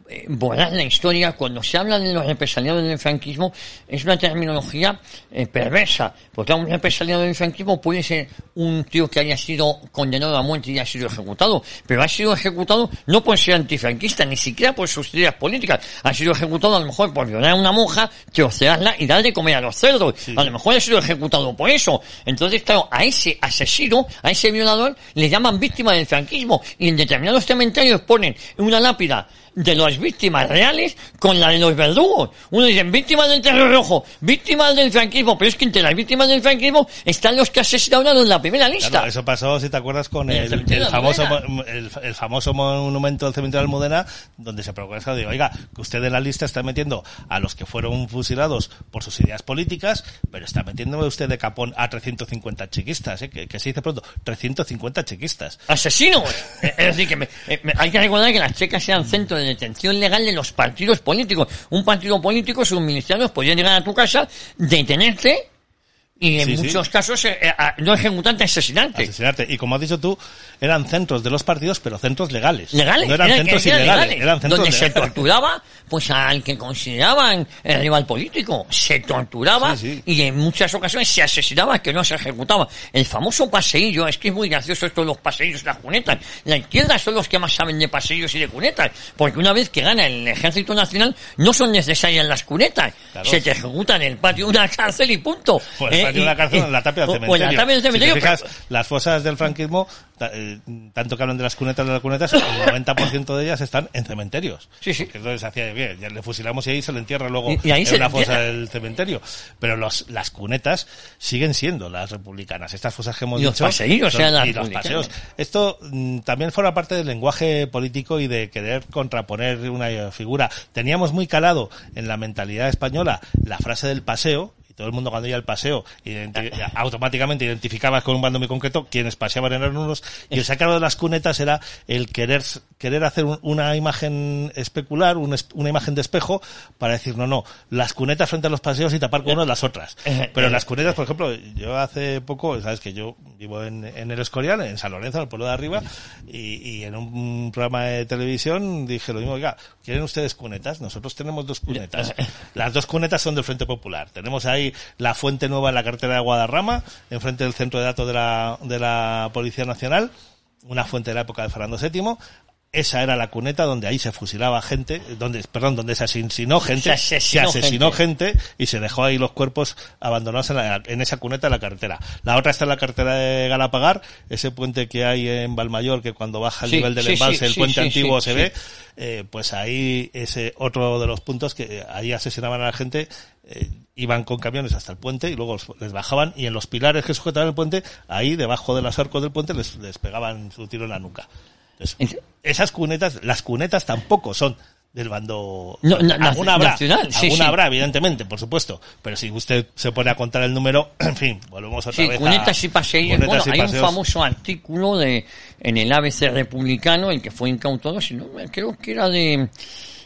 eh, borrar la historia. Cuando se habla de los represaliados del franquismo, es una terminología eh, perversa, porque un represaliado del franquismo puede ser un tío que haya sido condenado a muerte y haya sido ejecutado, pero ha sido ejecutado no por ser antifranquista, ni siquiera por sus ideas políticas, ha sido ejecutado a lo mejor por violar a una monja, trocearla y darle comer a los cerdos. Sí. A lo mejor ha sido ejecutado por eso. Entonces, claro, a ese asesino, a ese violador, le llaman víctima del franquismo y en determinados cementerios ponen una lápida de las víctimas reales con la de los verdugos. Uno dice víctimas del terror rojo, víctimas del franquismo, pero es que entre las víctimas del franquismo están los que asesinaron a los en la primera lista. Claro, eso pasó, si te acuerdas, con el famoso, Almudena. mo- el, el famoso monumento del cementerio de Almudena, donde se progresa, digo, oiga, que usted en la lista está metiendo a los que fueron fusilados por sus ideas políticas, pero está metiéndome usted de capón a 350 chequistas, ¿eh? que, que se dice pronto, 350 chequistas. asesinos. Es decir, que me- eh, me- hay que recordar que las checas eran centro de detención legal de los partidos políticos. Un partido político, sus ministerios podían llegar a tu casa, detenerte y en Sí, sí. muchos casos eh, eh, a- no ejecutante, asesinante. asesinarte. Y como has dicho tú, eran centros de los partidos, pero centros legales. Legales, No eran eran- centros eran ilegales, legales, eran centros donde se torturaba pues al que consideraban el rival político, se torturaba Sí, y en muchas ocasiones se asesinaba que no se ejecutaba. El famoso paseillo, es que es muy gracioso esto de los paseillos y las cunetas. La izquierda son los que más saben de paseillos y de cunetas, porque una vez que gana el ejército nacional no son necesarias las cunetas, Claro. se te ejecutan en el patio de una cárcel y punto. Pues Eh, y- la cárcel en la tapia del cementerio. o en la tapia del Si te cementerio, fijas, pero- las fosas del franquismo, eh, tanto que hablan de las cunetas de las cunetas, el 90% de ellas están en cementerios. Sí, sí. Entonces hacía bien, ya le fusilamos y ahí se le entierra luego Y- y ahí en se una fosa entierra. del cementerio. Pero los, las cunetas siguen siendo las republicanas. Estas fosas que hemos Y los dicho. son- eran las y los paseos. Esto mm, también forma parte del lenguaje político y de querer contraponer una figura. Teníamos muy calado en la mentalidad española la frase del paseo, todo el mundo cuando iba al paseo identi- automáticamente identificabas con un bando muy concreto quienes paseaban eran unos y el sacado de las cunetas era el querer querer hacer un- una imagen especular un una imagen de espejo para decir no no las cunetas frente a los paseos y tapar con uno las otras pero las cunetas por ejemplo yo hace poco sabes que yo vivo en, en el Escorial en San Lorenzo en el pueblo de arriba y, y en un programa de televisión dije lo mismo oiga quieren ustedes cunetas nosotros tenemos dos cunetas. Las dos cunetas son del Frente Popular. Tenemos ahí la fuente nueva en la carretera de Guadarrama enfrente del centro de datos de la, de la Policía Nacional una fuente de la época de Fernando VII esa era la cuneta donde ahí se fusilaba gente, donde, perdón, donde se asesinó gente, Se asesinó asesinó gente. y se dejó ahí los cuerpos abandonados en, la- en esa cuneta de la carretera. La otra está en la carretera de Galapagar, ese puente que hay en Valmayor, que cuando baja el Sí, nivel del sí, embalse, sí, el puente antiguo se ve, eh, pues ahí ese otro de los puntos que eh, ahí asesinaban a la gente, eh, iban con camiones hasta el puente y luego les bajaban y en los pilares que sujetaban el puente, ahí debajo de los arcos del puente les, les pegaban su tiro en la nuca. Esas cunetas, las cunetas tampoco son del bando. No, na- alguna habrá, nacional, sí, alguna sí. habrá, evidentemente, por supuesto. Pero si usted se pone a contar el número, en fin, volvemos otra Sí, vez. a- cunetas y paseillos. cunetas Bueno, y hay un paseos. famoso artículo de en el ABC republicano, el que fue incautado, si no, creo que era de,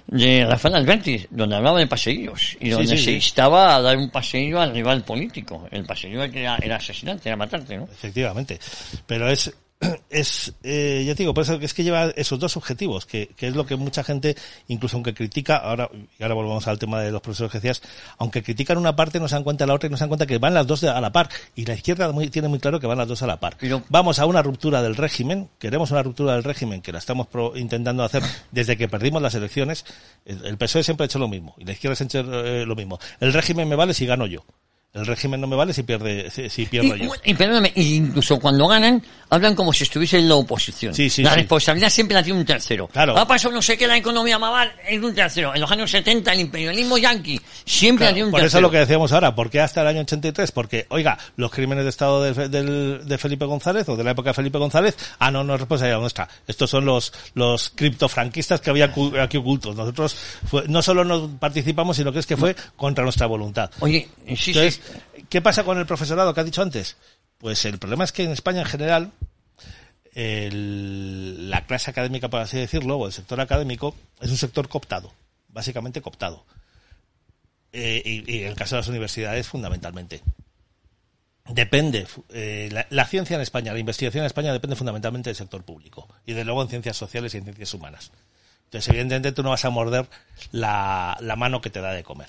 de Rafael Alberti, donde hablaba de paseillos y donde sí, se instaba a dar un paseillo al rival político. El paseillo era, era asesinante, era matarte, ¿no? Efectivamente. Pero es, es eh, ya te digo, por eso que es que lleva esos dos objetivos, que, que es lo que mucha gente, incluso aunque critica, ahora, y ahora volvemos al tema de los profesores que decías, aunque critican una parte, no se dan cuenta de la otra y no se dan cuenta que van las dos a la par. Y la izquierda muy- tiene muy claro que van las dos a la par. Vamos a una ruptura del régimen, queremos una ruptura del régimen, que la estamos pro- intentando hacer desde que perdimos las elecciones. El, el PSOE siempre ha hecho lo mismo, y la izquierda siempre ha hecho eh, lo mismo. El régimen me vale si gano yo. El régimen no me vale si pierde, si, si pierdo Y, yo. y perdóname, incluso cuando ganan, hablan como si estuviese en la oposición. Sí, sí, la sí. responsabilidad siempre la tiene un tercero. Claro. Ha pasado no sé qué la economía mal, es un tercero. En los años 70 el imperialismo yanqui siempre la Claro, tiene un por eso tercero. es lo que decíamos ahora, ¿por qué hasta el año 83? Porque, oiga, los crímenes de Estado de, Felipe González o de la época de Felipe González, ah, no, no es responsabilidad nuestra. Estos son los, los criptofranquistas que había aquí ocultos. Nosotros fue- no solo no participamos, sino que es que fue contra nuestra voluntad. Oye, sí, sí. ¿Qué pasa con el profesorado que has dicho antes? Pues el problema es que en España en general, la clase académica, por así decirlo, o el sector académico, es un sector cooptado, básicamente cooptado. Eh, y, en el caso de las universidades, fundamentalmente. Depende, eh, la, ciencia en España, la investigación en España depende fundamentalmente del sector público y de luego en ciencias sociales y en ciencias humanas. Entonces, evidentemente, tú no vas a morder la mano que te da de comer.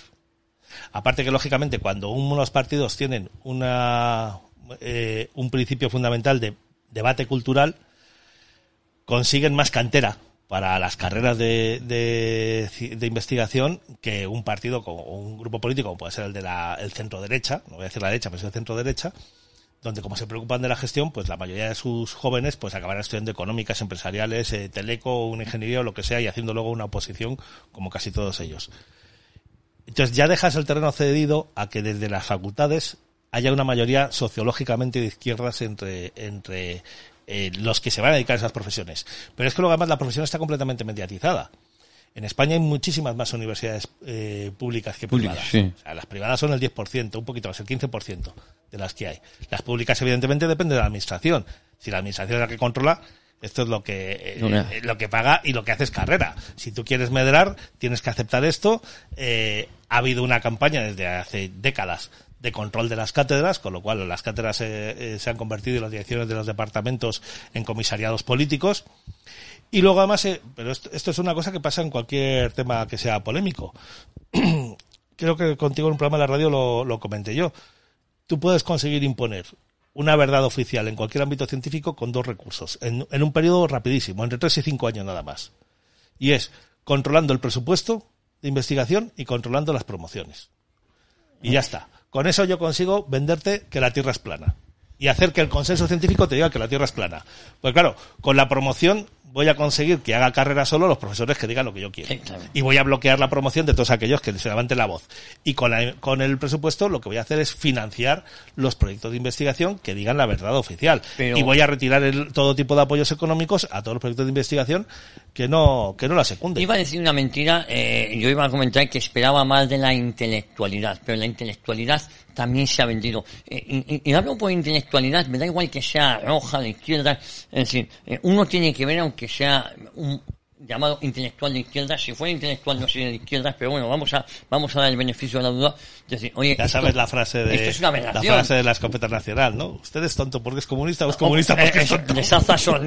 Aparte que, lógicamente, cuando unos partidos tienen una, eh, un principio fundamental de debate cultural, consiguen más cantera para las carreras de, de, ci- de investigación que un partido o un grupo político como puede ser el de la centro derecha, no voy a decir la derecha, pero es el centro derecha, donde como se preocupan de la gestión, pues la mayoría de sus jóvenes pues acabarán estudiando económicas, empresariales, eh, teleco, una ingeniería o lo que sea y haciendo luego una oposición como casi todos ellos. Entonces ya dejas el terreno cedido a que desde las facultades haya una mayoría sociológicamente de izquierdas entre, entre eh, los que se van a dedicar a esas profesiones. Pero es que luego además la profesión está completamente mediatizada. En España hay muchísimas más universidades eh, públicas que privadas. sí. O sea, las privadas son el 10%, un poquito más, el 15% de las que hay. Las públicas, evidentemente, depende de la administración. Si la administración es la que controla, esto es lo que, eh, eh, lo que paga y lo que hace es carrera. Si tú quieres medrar, tienes que aceptar esto. Eh, ha habido una campaña desde hace décadas de control de las cátedras, con lo cual las cátedras eh, se han convertido en las direcciones de los departamentos en comisariados políticos. Y luego además, pero esto, esto es una cosa que pasa en cualquier tema que sea polémico. Creo que contigo en un programa de la radio lo, lo comenté yo. Tú puedes conseguir imponer una verdad oficial en cualquier ámbito científico con dos recursos, en, un periodo rapidísimo, entre tres y cinco años nada más. Y es controlando el presupuesto de investigación y controlando las promociones. Y ya está. Con eso yo consigo venderte que la Tierra es plana. Y hacer que el consenso científico te diga que la Tierra es plana. Pues claro, con la promoción voy a conseguir que haga carrera solo los profesores que digan lo que yo quiero. Sí, claro. Y voy a bloquear la promoción de todos aquellos que se levanten la voz. Y con, la- con el presupuesto lo que voy a hacer es financiar los proyectos de investigación que digan la verdad oficial. Pero- Y voy a retirar el- todo tipo de apoyos económicos a todos los proyectos de investigación que no, que no la secunden. Iba a decir una mentira, eh, yo iba a comentar que esperaba más de la intelectualidad, pero la intelectualidad también se ha vendido. Eh, y, y- hablo por intelectualidad, me da igual que sea roja, de izquierda, es decir, eh, uno tiene que ver aunque sea un llamado intelectual de izquierda, si fuera intelectual no sería de izquierda, pero bueno, vamos a, vamos a dar el beneficio de la duda, decir, oye, Ya esto- sabes la frase de esto es una la frase de la escopeta nacional, ¿no? Usted es tonto porque es comunista o es comunista porque es tonto.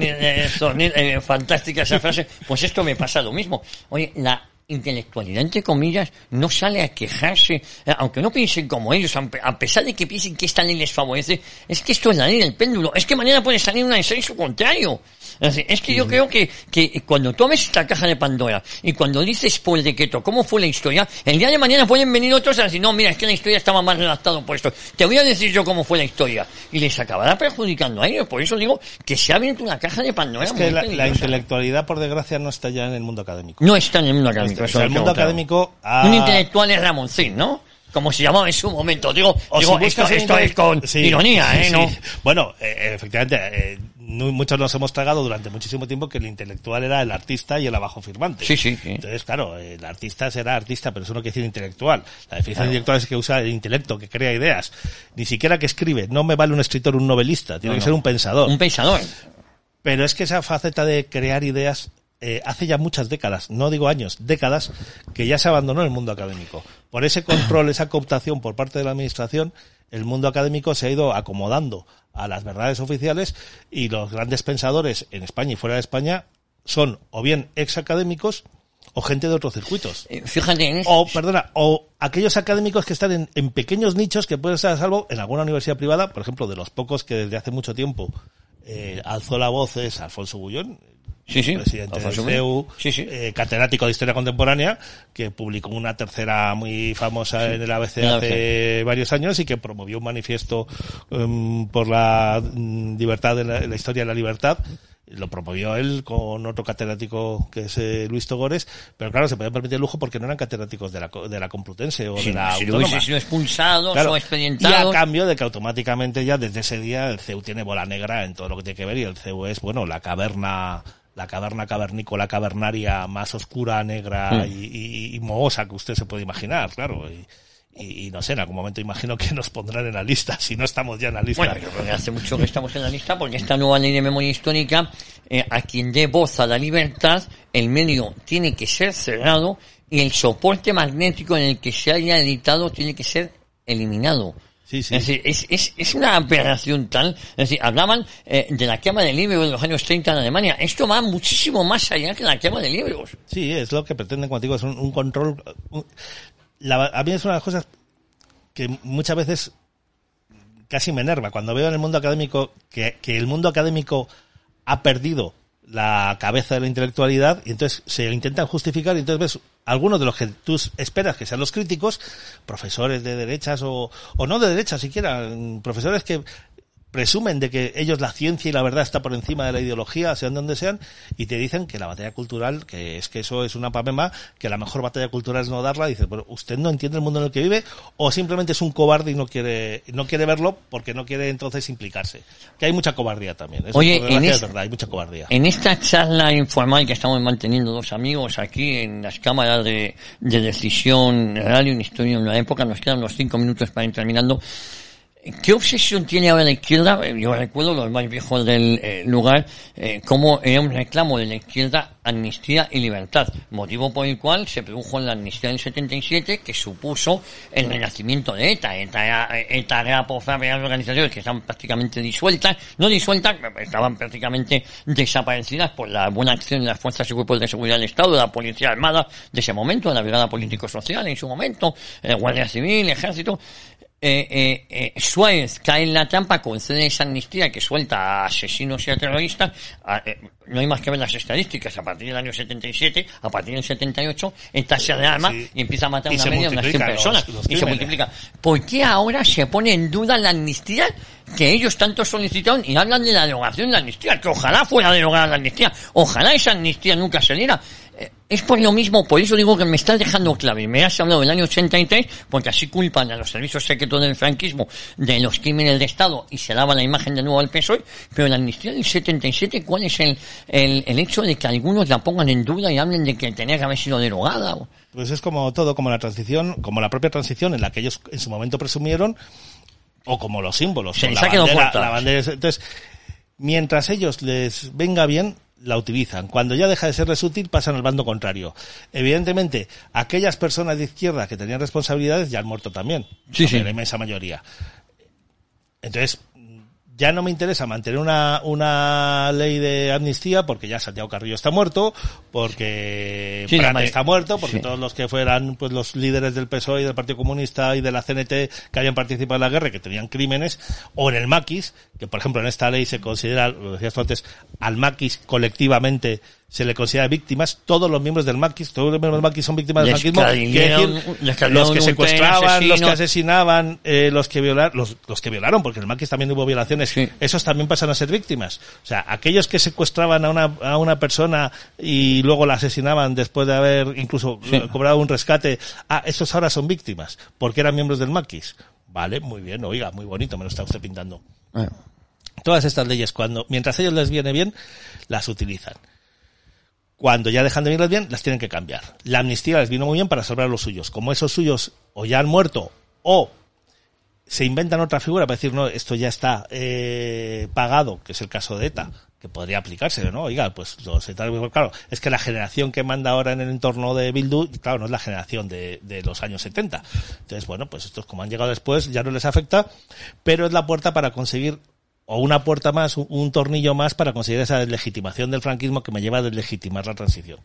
eh, eh, fantástica esa frase. Pues esto me pasa lo mismo. Oye, la intelectualidad, entre comillas, no sale a quejarse, eh, aunque no piensen como ellos, a pe- a pesar de que piensen que esta ley les favorece, es que esto es la ley del péndulo, es que mañana puede salir una en contrario. Es, que yo creo que, que cuando tomes esta caja de Pandora y cuando dices por el decreto cómo fue la historia, el día de mañana pueden venir otros a decir, no, mira, es que la historia estaba mal redactado por esto. Te voy a decir yo cómo fue la historia. Y les acabará perjudicando a ellos. Por eso digo que se ha abierto una caja de Pandora Es muy que la, la intelectualidad, por desgracia, no está ya en el mundo académico. No está en el mundo académico. O eso sea, el mundo claro. académico. Un intelectual es Ramoncín, ¿no? Como se llamaba en su momento. Digo, O digo si esto, es con sí, ironía, ¿eh? sí. ¿no? Bueno, eh, efectivamente, eh, muchos nos hemos tragado durante muchísimo tiempo que el intelectual era el artista y el abajo firmante. Sí, sí, sí. Entonces, claro, el artista será artista, pero eso no quiere decir intelectual. La definición de intelectual es que usa el intelecto, que crea ideas. Ni siquiera que escribe. No me vale un escritor, un novelista. Tiene No, que no. ser un pensador. Un pensador. Pero es que esa faceta de crear ideas eh, hace ya muchas décadas, no digo años, décadas, que ya se abandonó el mundo académico. Por ese control, esa cooptación por parte de la administración, el mundo académico se ha ido acomodando a las verdades oficiales y los grandes pensadores en España y fuera de España son o bien ex académicos o gente de otros circuitos. Eh, Fíjate en esto. O, perdona, o aquellos académicos que están en, en pequeños nichos que pueden estar a salvo en alguna universidad privada, por ejemplo, de los pocos que desde hace mucho tiempo eh, alzó la voz es Alfonso Bullón, Sí, sí. presidente del CEU, eh, catedrático de Historia Contemporánea, que publicó una tercera muy famosa en el ABC hace varios años y que promovió un manifiesto em, por la mm, libertad de la, la historia de la libertad. Lo promovió él con otro catedrático que es eh, Luis Togores, pero claro, se podía permitir el lujo porque no eran catedráticos de la, de la Complutense o Si, de la si no Autónoma. hubiese sido expulsados Claro. o Y expedientados. a cambio de que automáticamente ya desde ese día el CEU tiene bola negra en todo lo que tiene que ver y el CEU es, bueno, la caverna, la caverna cavernícola cavernaria más oscura, negra Mm. y, y- y mohosa que usted se puede imaginar, claro. Y, y- y no sé, en algún momento imagino que nos pondrán en la lista, si no estamos ya en la lista. Bueno, hace mucho que estamos en la lista porque esta nueva ley de memoria histórica, eh, a quien dé voz a la libertad, el medio tiene que ser cerrado y el soporte magnético en el que se haya editado tiene que ser eliminado. Sí, sí. Es decir, es, es, es una aberración tal. Es decir, hablaban eh, de la quema de libros de los años 30 en Alemania. Esto va muchísimo más allá que la quema de libros. Sí, es lo que pretenden contigo, es un, un control. un- la- a mí es una de las cosas que muchas veces casi me enerva cuando veo en el mundo académico que, que el mundo académico ha perdido la cabeza de la intelectualidad y entonces se intentan justificar y entonces ves algunos de los que tú esperas que sean los críticos, profesores de derechas o, o no de derechas siquiera, mm, profesores que presumen de que ellos la ciencia y la verdad está por encima de la ideología, sean donde sean, y te dicen que la batalla cultural, que es que eso es una pamema, que la mejor batalla cultural es no darla, dices, bueno, usted no entiende el mundo en el que vive, o simplemente es un cobarde y no quiere, no quiere verlo porque no quiere entonces implicarse. Que hay mucha cobardía también. Eso Oye, en es- es verdad, hay mucha cobardía. En esta charla informal que estamos manteniendo dos amigos aquí en las cámaras de, de decisión radio en historia en la época, nos quedan unos cinco minutos para ir terminando. ¿Qué obsesión tiene ahora la izquierda? Eh, Yo recuerdo los más viejos del eh, lugar, eh, como era un reclamo de la izquierda amnistía y libertad, motivo por el cual se produjo la amnistía del 77 que supuso el renacimiento de ETA. ETA era, eh, ETA era por varias organizaciones que estaban prácticamente disueltas, no disueltas, estaban prácticamente desaparecidas por la buena acción de las fuerzas y cuerpos de seguridad del Estado, la Policía Armada de ese momento, la Brigada Político-Social en su momento, el Guardia Civil, Ejército, eh, eh, eh, Suárez cae en la trampa, concede esa amnistía que suelta a asesinos y a terroristas. a- eh, no hay más que ver las estadísticas. A partir del año 77, a partir del 78, esta se rearma Sí. y empieza a matar una media de unas 100 multiplican los- personas. los y se multiplica. ¿Por qué ahora se pone en duda la amnistía que ellos tanto solicitaron y hablan de la derogación de la amnistía? Que ojalá fuera derogada la amnistía. Ojalá esa amnistía nunca se diera. Eh, Es por lo mismo, por eso digo que me estás dejando clave. Me has hablado del año 83, porque así culpan a los servicios secretos del franquismo de los crímenes de Estado y se daba la imagen de nuevo al PSOE, pero la amnistía del 77, ¿cuál es el, el, el hecho de que algunos la pongan en duda y hablen de que tenía que haber sido derogada? Pues es como todo, como la transición, como la propia transición en la que ellos en su momento presumieron, o como los símbolos. Se les la bandera- bandera entonces, mientras ellos les venga bien, la utilizan. Cuando ya deja de serles útil, pasan al bando contrario. Evidentemente, aquellas personas de izquierda que tenían responsabilidades ya han muerto también. Sí, sí. La inmensa mayoría. Entonces, ya no me interesa mantener una, una ley de amnistía porque ya Santiago Carrillo está muerto, porque Sí, Prat está muerto, porque sí. todos los que fueran pues los líderes del PSOE y del Partido Comunista y de la CNT que hayan participado en la guerra y que tenían crímenes, o en el maquis, que por ejemplo en esta ley se considera, lo decías tú antes, al maquis colectivamente se le considera víctimas, todos los miembros del maquis, todos los miembros del maquis son víctimas del franquismo, los que tren, secuestraban, los que asesinaban, eh, los que violaron, los, los que violaron, porque en el maquis también hubo violaciones, Sí. esos también pasan a ser víctimas. O sea, aquellos que secuestraban a una, a una persona y luego la asesinaban después de haber incluso Sí. eh, cobrado un rescate, ah, esos ahora son víctimas, porque eran miembros del maquis. Vale, muy bien, oiga, muy bonito, me lo está usted pintando. Bueno. Todas estas leyes, cuando, mientras a ellos les viene bien, las utilizan. Cuando ya dejan de venirles bien, las tienen que cambiar. La amnistía les vino muy bien para salvar a los suyos. Como esos suyos o ya han muerto o se inventan otra figura para decir, no, esto ya está eh, pagado, que es el caso de ETA, que podría aplicarse, ¿no? Oiga, pues los ETA, claro, es que la generación que manda ahora en el entorno de Bildu, claro, no es la generación de los años 70. Entonces, bueno, pues estos como han llegado después ya no les afecta, pero es la puerta para conseguir o una puerta más, un, tornillo más para conseguir esa deslegitimación del franquismo que me lleva a deslegitimar la transición.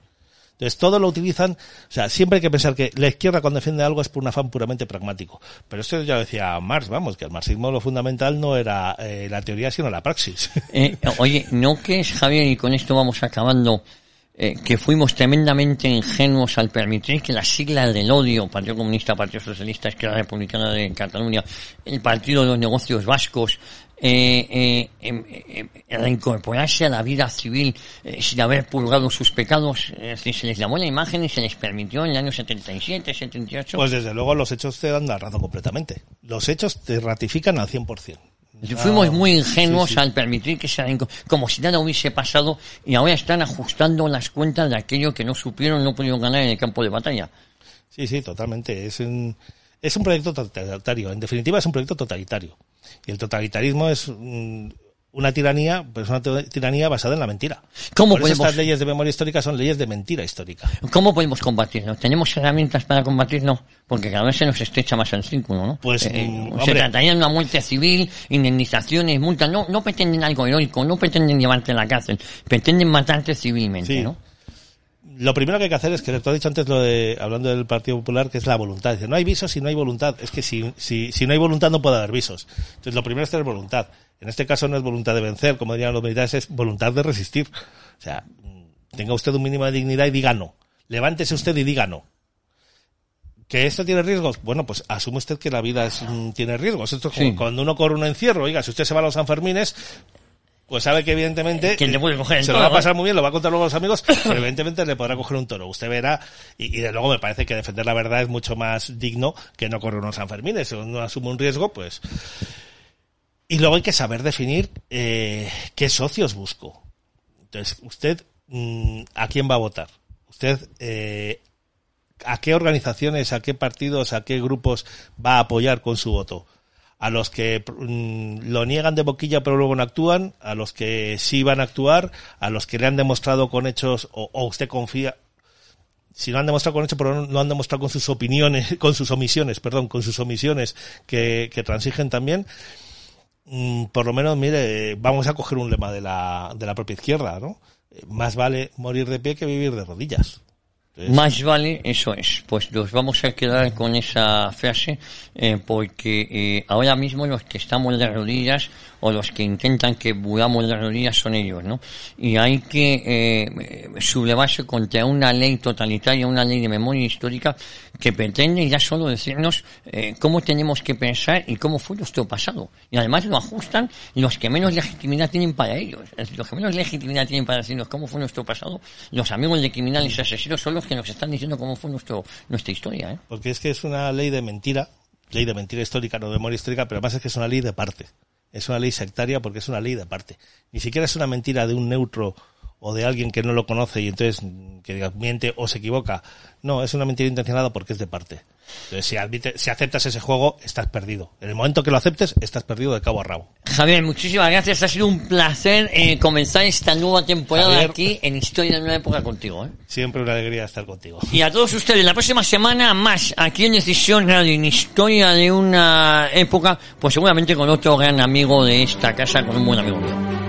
Entonces, todo lo utilizan, o sea, siempre hay que pensar que la izquierda cuando defiende algo es por un afán puramente pragmático. Pero esto ya decía Marx, vamos, que el marxismo lo fundamental no era eh, la teoría, sino la praxis. Eh, oye, ¿no que es, Javier, y con esto vamos acabando, eh, que fuimos tremendamente ingenuos al permitir que las siglas del odio, Partido Comunista, Partido Socialista, Izquierda Republicana de Cataluña, el Partido de los Negocios Vascos, eh, eh, em, em, reincorporarse a la vida civil eh, sin haber purgado sus pecados? Es decir, se les llamó la imagen y se les permitió en el año 77, 78. Pues desde luego los hechos te dan la razón completamente. Los hechos te ratifican al 100%. Fuimos Ah, muy ingenuos sí, sí. al permitir que se como si nada hubiese pasado y ahora están ajustando las cuentas de aquello que no supieron, no pudieron ganar en el campo de batalla. Sí, sí, totalmente. Es un, es un proyecto totalitario. En definitiva, es un proyecto totalitario. Y el totalitarismo es mm, una tiranía, pero es una tiranía basada en la mentira. ¿Cómo Por eso podemos- estas leyes de memoria histórica son leyes de mentira histórica. ¿Cómo podemos combatirlo? ¿Tenemos herramientas para combatirlo? Porque cada vez se nos estrecha más el círculo, ¿no? Pues, Eh, mm, se trataría de una muerte civil, indemnizaciones, multas. No, no pretenden algo heroico, no pretenden llevarte a la cárcel, pretenden matarte civilmente, Sí. ¿no? Lo primero que hay que hacer es que tú has dicho antes lo de, hablando del Partido Popular, que es la voluntad. Dice, no hay visos si no hay voluntad. Es que si, si, si no hay voluntad no puede haber visos. Entonces lo primero es tener voluntad. En este caso no es voluntad de vencer, como dirían los militares, es voluntad de resistir. O sea, tenga usted un mínimo de dignidad y diga no. Levántese usted y diga no. ¿Que esto tiene riesgos? Bueno, pues asume usted que la vida es, mm, tiene riesgos. Esto es como Sí. cuando uno corre un encierro. Oiga, si usted se va a los Sanfermines, pues sabe que evidentemente Que le puede coger el se lo va a pasar ¿eh? muy bien, lo va a contar luego a los amigos, pero evidentemente le podrá coger un toro. Usted verá, y, y de luego me parece que defender la verdad es mucho más digno que no correr unos Sanfermines. Si uno asume un riesgo, pues... Y luego hay que saber definir eh, qué socios busco. Entonces, usted, mm, ¿a quién va a votar? Usted, eh, ¿a qué organizaciones, a qué partidos, a qué grupos va a apoyar con su voto? A los que mm, lo niegan de boquilla pero luego no actúan, a los que sí van a actuar, a los que le han demostrado con hechos o, usted confía, si no han demostrado con hechos, pero no, no han demostrado con sus opiniones, con sus omisiones, perdón, con sus omisiones que, que transigen también, mm, por lo menos, mire, vamos a coger un lema de la, de la propia izquierda, ¿no? Eh, Más vale morir de pie que vivir de rodillas. Más vale, eso es. Pues nos vamos a quedar con esa frase, eh, porque eh, ahora mismo los que estamos de rodillas o los que intentan que muramos de rodillas son ellos, ¿no? Y hay que eh, sublevarse contra una ley totalitaria, una ley de memoria histórica que pretende ya solo decirnos eh, cómo tenemos que pensar y cómo fue nuestro pasado. Y además lo ajustan los que menos legitimidad tienen para ellos. Los que menos legitimidad tienen para decirnos cómo fue nuestro pasado, los amigos de criminales y asesinos son los que nos están diciendo cómo fue nuestro, nuestra historia. ¿eh? Porque es que es una ley de mentira, ley de mentira histórica, no de memoria histórica, pero además es que es una ley de parte. Es una ley sectaria porque es una ley de parte. Ni siquiera es una mentira de un neutro o de alguien que no lo conoce y entonces que diga miente o se equivoca. No, es una mentira intencionada porque es de parte. Entonces, si, admite, si aceptas ese juego, estás perdido. En el momento que lo aceptes, estás perdido de cabo a rabo. Javier, muchísimas gracias. Ha sido un placer eh, comenzar esta nueva temporada Javier. aquí en Historia de una época contigo. ¿eh? Siempre una alegría estar contigo. Y a todos ustedes, la próxima semana más aquí en Decisión Radio, en Historia de una época, pues seguramente con otro gran amigo de esta casa, con un buen amigo mío.